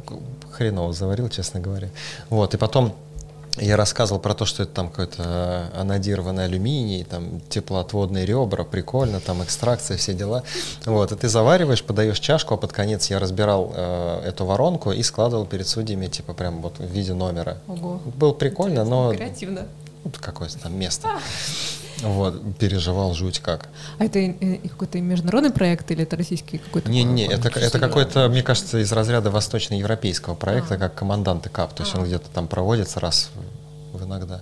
хреново заварил, честно говоря. Вот, и потом я рассказывал про то, что это там какой-то анодированный алюминий, там теплоотводные ребра, прикольно, там экстракция, все дела. Вот, и ты завариваешь, подаешь чашку, а под конец я разбирал э, эту воронку и складывал перед судьями, типа прям вот в виде номера. Ого. Было прикольно, Интересно, но... Креативно. Вот какое-то там место. Вот, переживал жуть как. А это какой-то международный проект или это российский какой-то? Не, не, это, это какой-то, мне кажется, из разряда восточноевропейского проекта, а. как команданты КАП. То есть а. он где-то там проводится раз в иногда.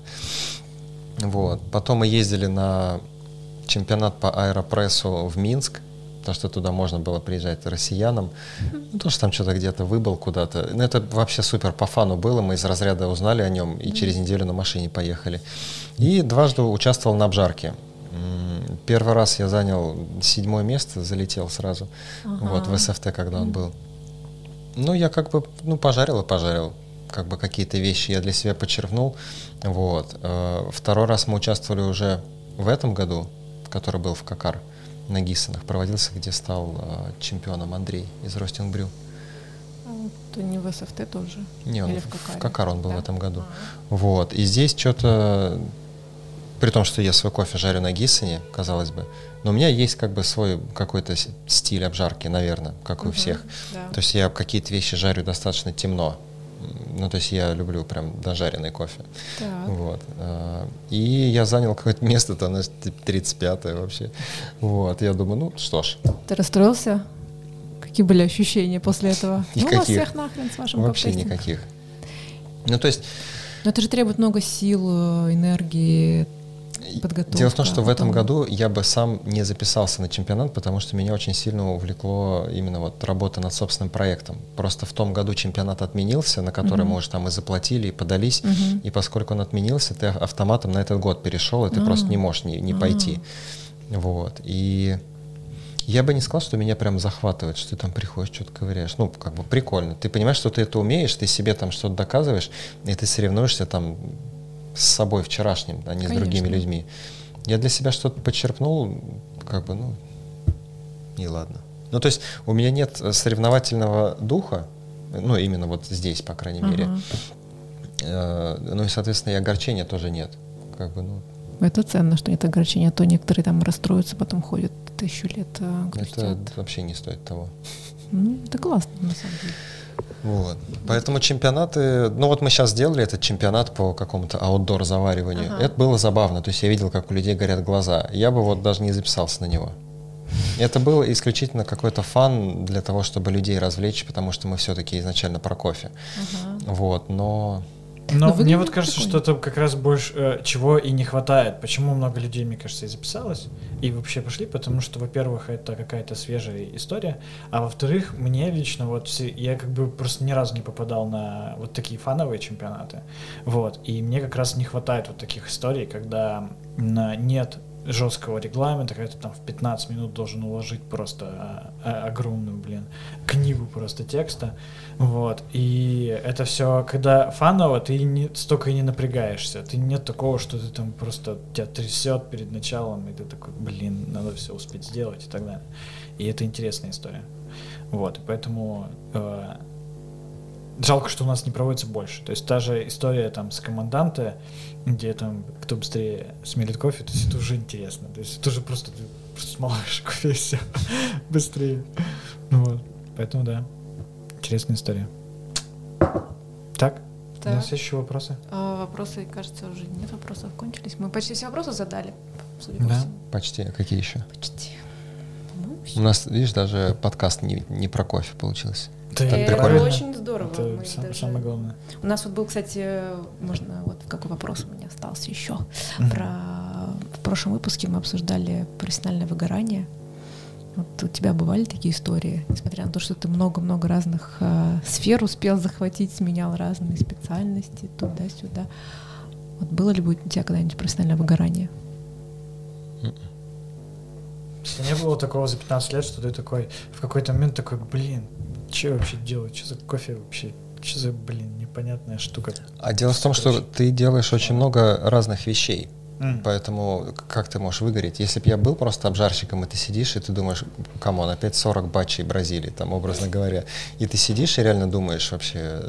Вот. Потом мы ездили на чемпионат по аэропрессу в Минск потому что туда можно было приезжать россиянам. Ну, то, что там что-то где-то выбыл куда-то. Ну, это вообще супер по фану было. Мы из разряда узнали о нем и через неделю на машине поехали. И дважды участвовал на обжарке. Первый раз я занял седьмое место, залетел сразу. Ага. Вот, в СФТ, когда он был. Ну, я как бы, ну, пожарил и пожарил. Как бы какие-то вещи я для себя подчеркнул. Вот. Э, второй раз мы участвовали уже в этом году, который был в Какар на Гиссонах, проводился, где стал э, чемпионом Андрей из Ростинг Брю. Это не в СФТ тоже? Не, он Или в, в Какар он был да? в этом году. А-а-а. Вот. И здесь что-то, при том, что я свой кофе жарю на Гиссоне, казалось бы, но у меня есть как бы свой какой-то стиль обжарки, наверное, как и у всех. Да. То есть я какие-то вещи жарю достаточно темно. Ну, то есть я люблю прям дожаренный кофе. Так. Вот. А, и я занял какое-то место, там, 35-е вообще. Вот. Я думаю, ну что ж. Ты расстроился? Какие были ощущения после этого? Никаких. Ну, вас всех нахрен с вашим Вообще коктейлем. никаких. Ну, то есть... Но это же требует много сил, э, энергии, подготовка. Дело в том, что в этом году я бы сам не записался на чемпионат, потому что меня очень сильно увлекло именно вот работа над собственным проектом. Просто в том году чемпионат отменился, на который uh-huh. мы уже там и заплатили, и подались, uh-huh. и поскольку он отменился, ты автоматом на этот год перешел, и ты uh-huh. просто не можешь не, не пойти. Вот. И я бы не сказал, что меня прям захватывает, что ты там приходишь, что-то ковыряешь. Ну, как бы прикольно. Ты понимаешь, что ты это умеешь, ты себе там что-то доказываешь, и ты соревнуешься там с собой вчерашним, а не Конечно. с другими людьми. Я для себя что-то подчеркнул, как бы, ну, и ладно. Ну, то есть у меня нет соревновательного духа, ну, именно вот здесь, по крайней uh-huh. мере. Э, ну и, соответственно, и огорчения тоже нет. Как бы, ну, это ценно, что нет огорчения, а то некоторые там расстроятся, потом ходят тысячу лет э, грустят. Это вообще не стоит того. Ну, это классно, на самом деле. Вот. Поэтому чемпионаты, ну вот мы сейчас сделали этот чемпионат по какому-то аутдор завариванию. Ага. Это было забавно, то есть я видел, как у людей горят глаза. Я бы вот даже не записался на него. Это был исключительно какой-то фан для того, чтобы людей развлечь, потому что мы все-таки изначально про кофе. Ага. Вот, но но мне вот кажется, что это как раз больше э, чего и не хватает. Почему много людей, мне кажется, и записалось, и вообще пошли, потому что, во-первых, это какая-то свежая история, а во-вторых, мне лично вот я как бы просто ни разу не попадал на вот такие фановые чемпионаты, вот, и мне как раз не хватает вот таких историй, когда нет жесткого регламента, когда ты там в 15 минут должен уложить просто а, а, огромную, блин, книгу просто текста, вот, и это все, когда фаново, ты не, столько и не напрягаешься, ты нет такого, что ты там просто тебя трясет перед началом, и ты такой, блин, надо все успеть сделать и так далее, и это интересная история, вот, и поэтому э, жалко, что у нас не проводится больше, то есть та же история там с команданта, где там кто быстрее смелит кофе, то есть это уже интересно. То есть это уже просто ты просто смолаешь кофе и все быстрее. Вот. Поэтому да. Интересная история. Так? Так. У нас есть еще вопросы? А, вопросы, кажется, уже нет вопросов, кончились. Мы почти все вопросы задали, судя по да? всему. Почти. А какие еще? Почти. У нас, видишь, даже подкаст не, не про кофе получился. Да, это прикольно. очень здорово. Это сам, даже... самое главное. У нас вот был, кстати, можно вот какой вопрос у меня остался еще mm-hmm. про в прошлом выпуске мы обсуждали профессиональное выгорание. Вот у тебя бывали такие истории, несмотря на то, что ты много-много разных э, сфер успел захватить, сменял разные специальности туда-сюда. Вот было ли у тебя когда-нибудь профессиональное выгорание? Не было такого за 15 лет, что ты такой в какой-то момент такой, блин, что вообще делать? Что за кофе вообще? Что за, блин, непонятная штука? А дело в том, что ты делаешь очень много разных вещей. Мм. Поэтому как ты можешь выгореть? Если бы я был просто обжарщиком, и ты сидишь, и ты думаешь, come on, опять 40 batch ей Бразилии, там, образно говоря, и ты сидишь и реально думаешь вообще,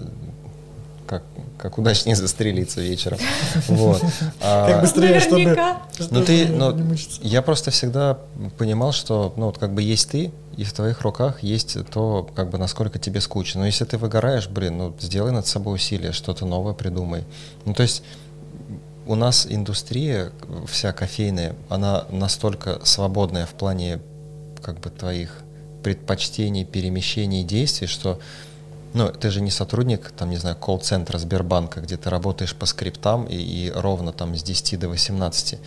как, как удачнее застрелиться вечером. Вот. А, как быстрее, чтобы... Ну, ты, ну, я просто всегда понимал, что, ну, вот как бы есть ты, и в твоих руках есть то, как бы, насколько тебе скучно. Но если ты выгораешь, блин, ну, сделай над собой усилие, что-то новое придумай. Ну, то есть у нас индустрия вся кофейная, она настолько свободная в плане, как бы, твоих предпочтений, перемещений, действий, что ну, ты же не сотрудник, там, не знаю, колл-центра Сбербанка, где ты работаешь по скриптам и, и ровно там с 10 до 18.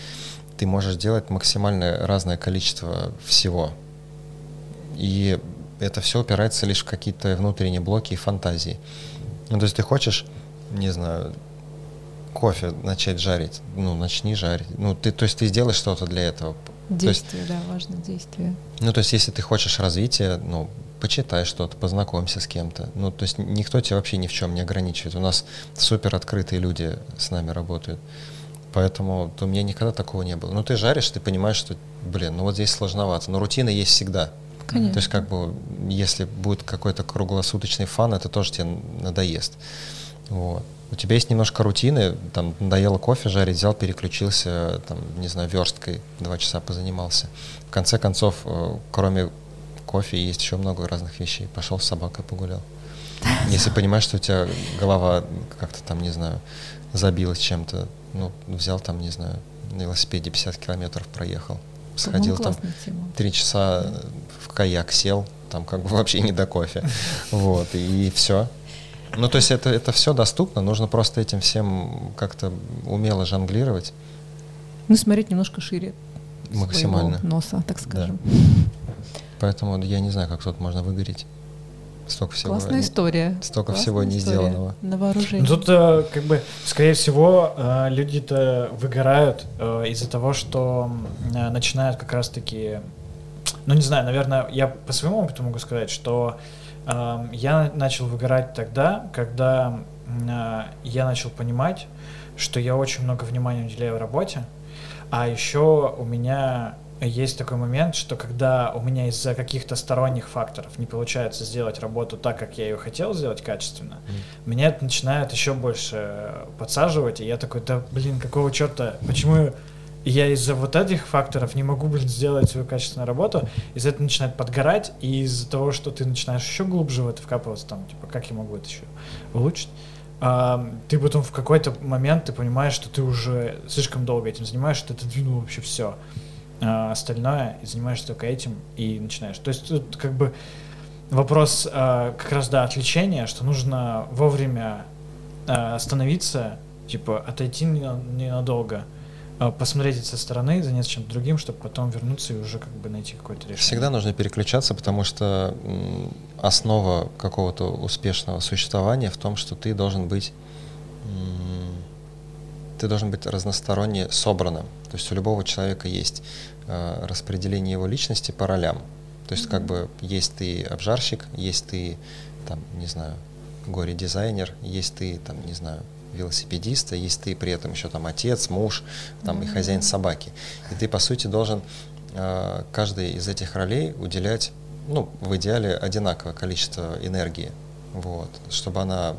Ты можешь делать максимально разное количество всего. И это все упирается лишь в какие-то внутренние блоки и фантазии. Ну, то есть ты хочешь, не знаю, кофе начать жарить, ну, начни жарить. Ну, ты, то есть ты сделаешь что-то для этого. Действие, есть, да, важно действие. Ну, то есть если ты хочешь развития, ну, почитай что-то, познакомься с кем-то. Ну, то есть никто тебя вообще ни в чем не ограничивает. У нас супер открытые люди с нами работают. Поэтому то у меня никогда такого не было. Ну, ты жаришь, ты понимаешь, что, блин, ну вот здесь сложновато. Но рутина есть всегда. Конечно. То есть, как бы, если будет какой-то круглосуточный фан, это тоже тебе надоест. Вот. У тебя есть немножко рутины, там, надоело кофе жарить, взял, переключился, там, не знаю, версткой, два часа позанимался. В конце концов, э, кроме кофе есть еще много разных вещей. Пошел с собакой погулял. Если понимаешь, что у тебя голова как-то там, не знаю, забилась чем-то, ну, взял там, не знаю, на велосипеде 50 километров проехал. Сходил там три часа в каяк сел, там как бы вообще не до кофе. Вот, и все. Ну, то есть это, это все доступно, нужно просто этим всем как-то умело жонглировать. Ну, смотреть немножко шире. Максимально. носа, так скажем. Да. Поэтому я не знаю, как тут можно выгореть. Столько всего. Классная история. Столько Классная всего не сделанного. На вооружение. Ну, тут, э, как бы, скорее всего, э, люди-то выгорают э, из-за того, что начинают как раз-таки, ну, не знаю, наверное, я по своему опыту могу сказать, что я начал выгорать тогда, когда я начал понимать, что я очень много внимания уделяю работе, а еще у меня есть такой момент, что когда у меня из-за каких-то сторонних факторов не получается сделать работу так, как я ее хотел сделать качественно, mm. меня это начинает еще больше подсаживать, и я такой, да блин, какого черта, почему я из-за вот этих факторов не могу, блин, сделать свою качественную работу, из-за этого начинает подгорать, и из-за того, что ты начинаешь еще глубже в это вкапываться, там, типа, как я могу это еще улучшить, а, ты потом в какой-то момент ты понимаешь, что ты уже слишком долго этим занимаешься, что ты двинул вообще все а остальное, и занимаешься только этим, и начинаешь. То есть тут как бы вопрос а, как раз, да, отвлечения, что нужно вовремя а, остановиться, типа отойти ненадолго, посмотреть это со стороны, заняться чем-то другим, чтобы потом вернуться и уже как бы найти какое-то решение. Всегда нужно переключаться, потому что основа какого-то успешного существования в том, что ты должен быть ты должен быть разносторонне собранным. То есть у любого человека есть э, распределение его личности по ролям. То есть как бы есть ты обжарщик, есть ты, там, не знаю, горе-дизайнер, есть ты, там, не знаю, велосипедист, а есть ты при этом еще там отец, муж, там и хозяин собаки. И ты, по сути, должен э, каждой из этих ролей уделять, ну, в идеале одинаковое количество энергии, вот, чтобы она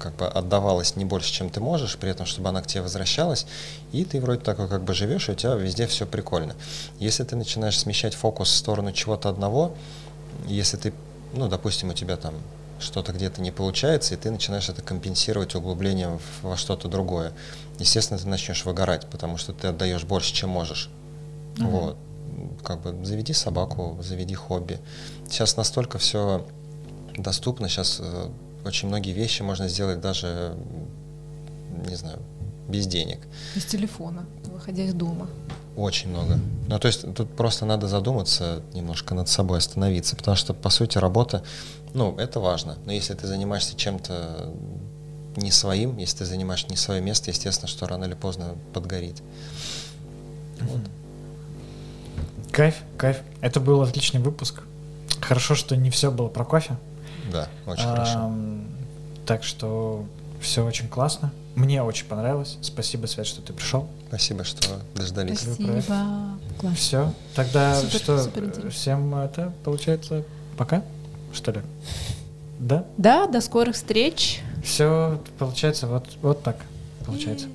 как бы отдавалась не больше, чем ты можешь, при этом, чтобы она к тебе возвращалась, и ты вроде такой как бы живешь, и у тебя везде все прикольно. Если ты начинаешь смещать фокус в сторону чего-то одного, если ты, ну, допустим, у тебя там что-то где-то не получается, и ты начинаешь это компенсировать углублением во что-то другое. Естественно, ты начнешь выгорать, потому что ты отдаешь больше, чем можешь. Mm-hmm. Вот. Как бы заведи собаку, заведи хобби. Сейчас настолько все доступно, сейчас э, очень многие вещи можно сделать даже, не знаю, без денег. Без телефона, выходя из дома. Очень много. Ну, то есть тут просто надо задуматься немножко над собой, остановиться, потому что, по сути, работа, ну, это важно. Но если ты занимаешься чем-то не своим, если ты занимаешь не свое место, естественно, что рано или поздно подгорит. Вот. Кайф, кайф. Это был отличный выпуск. Хорошо, что не все было про кофе. Да, очень а, хорошо. Так что все очень классно. Мне очень понравилось. Спасибо, Свет, что ты пришел. Спасибо, что дождались. Спасибо. Класс. Все. Тогда супер, что, супер всем это получается пока, что ли? Да? Да, до скорых встреч. Все получается вот, вот так получается.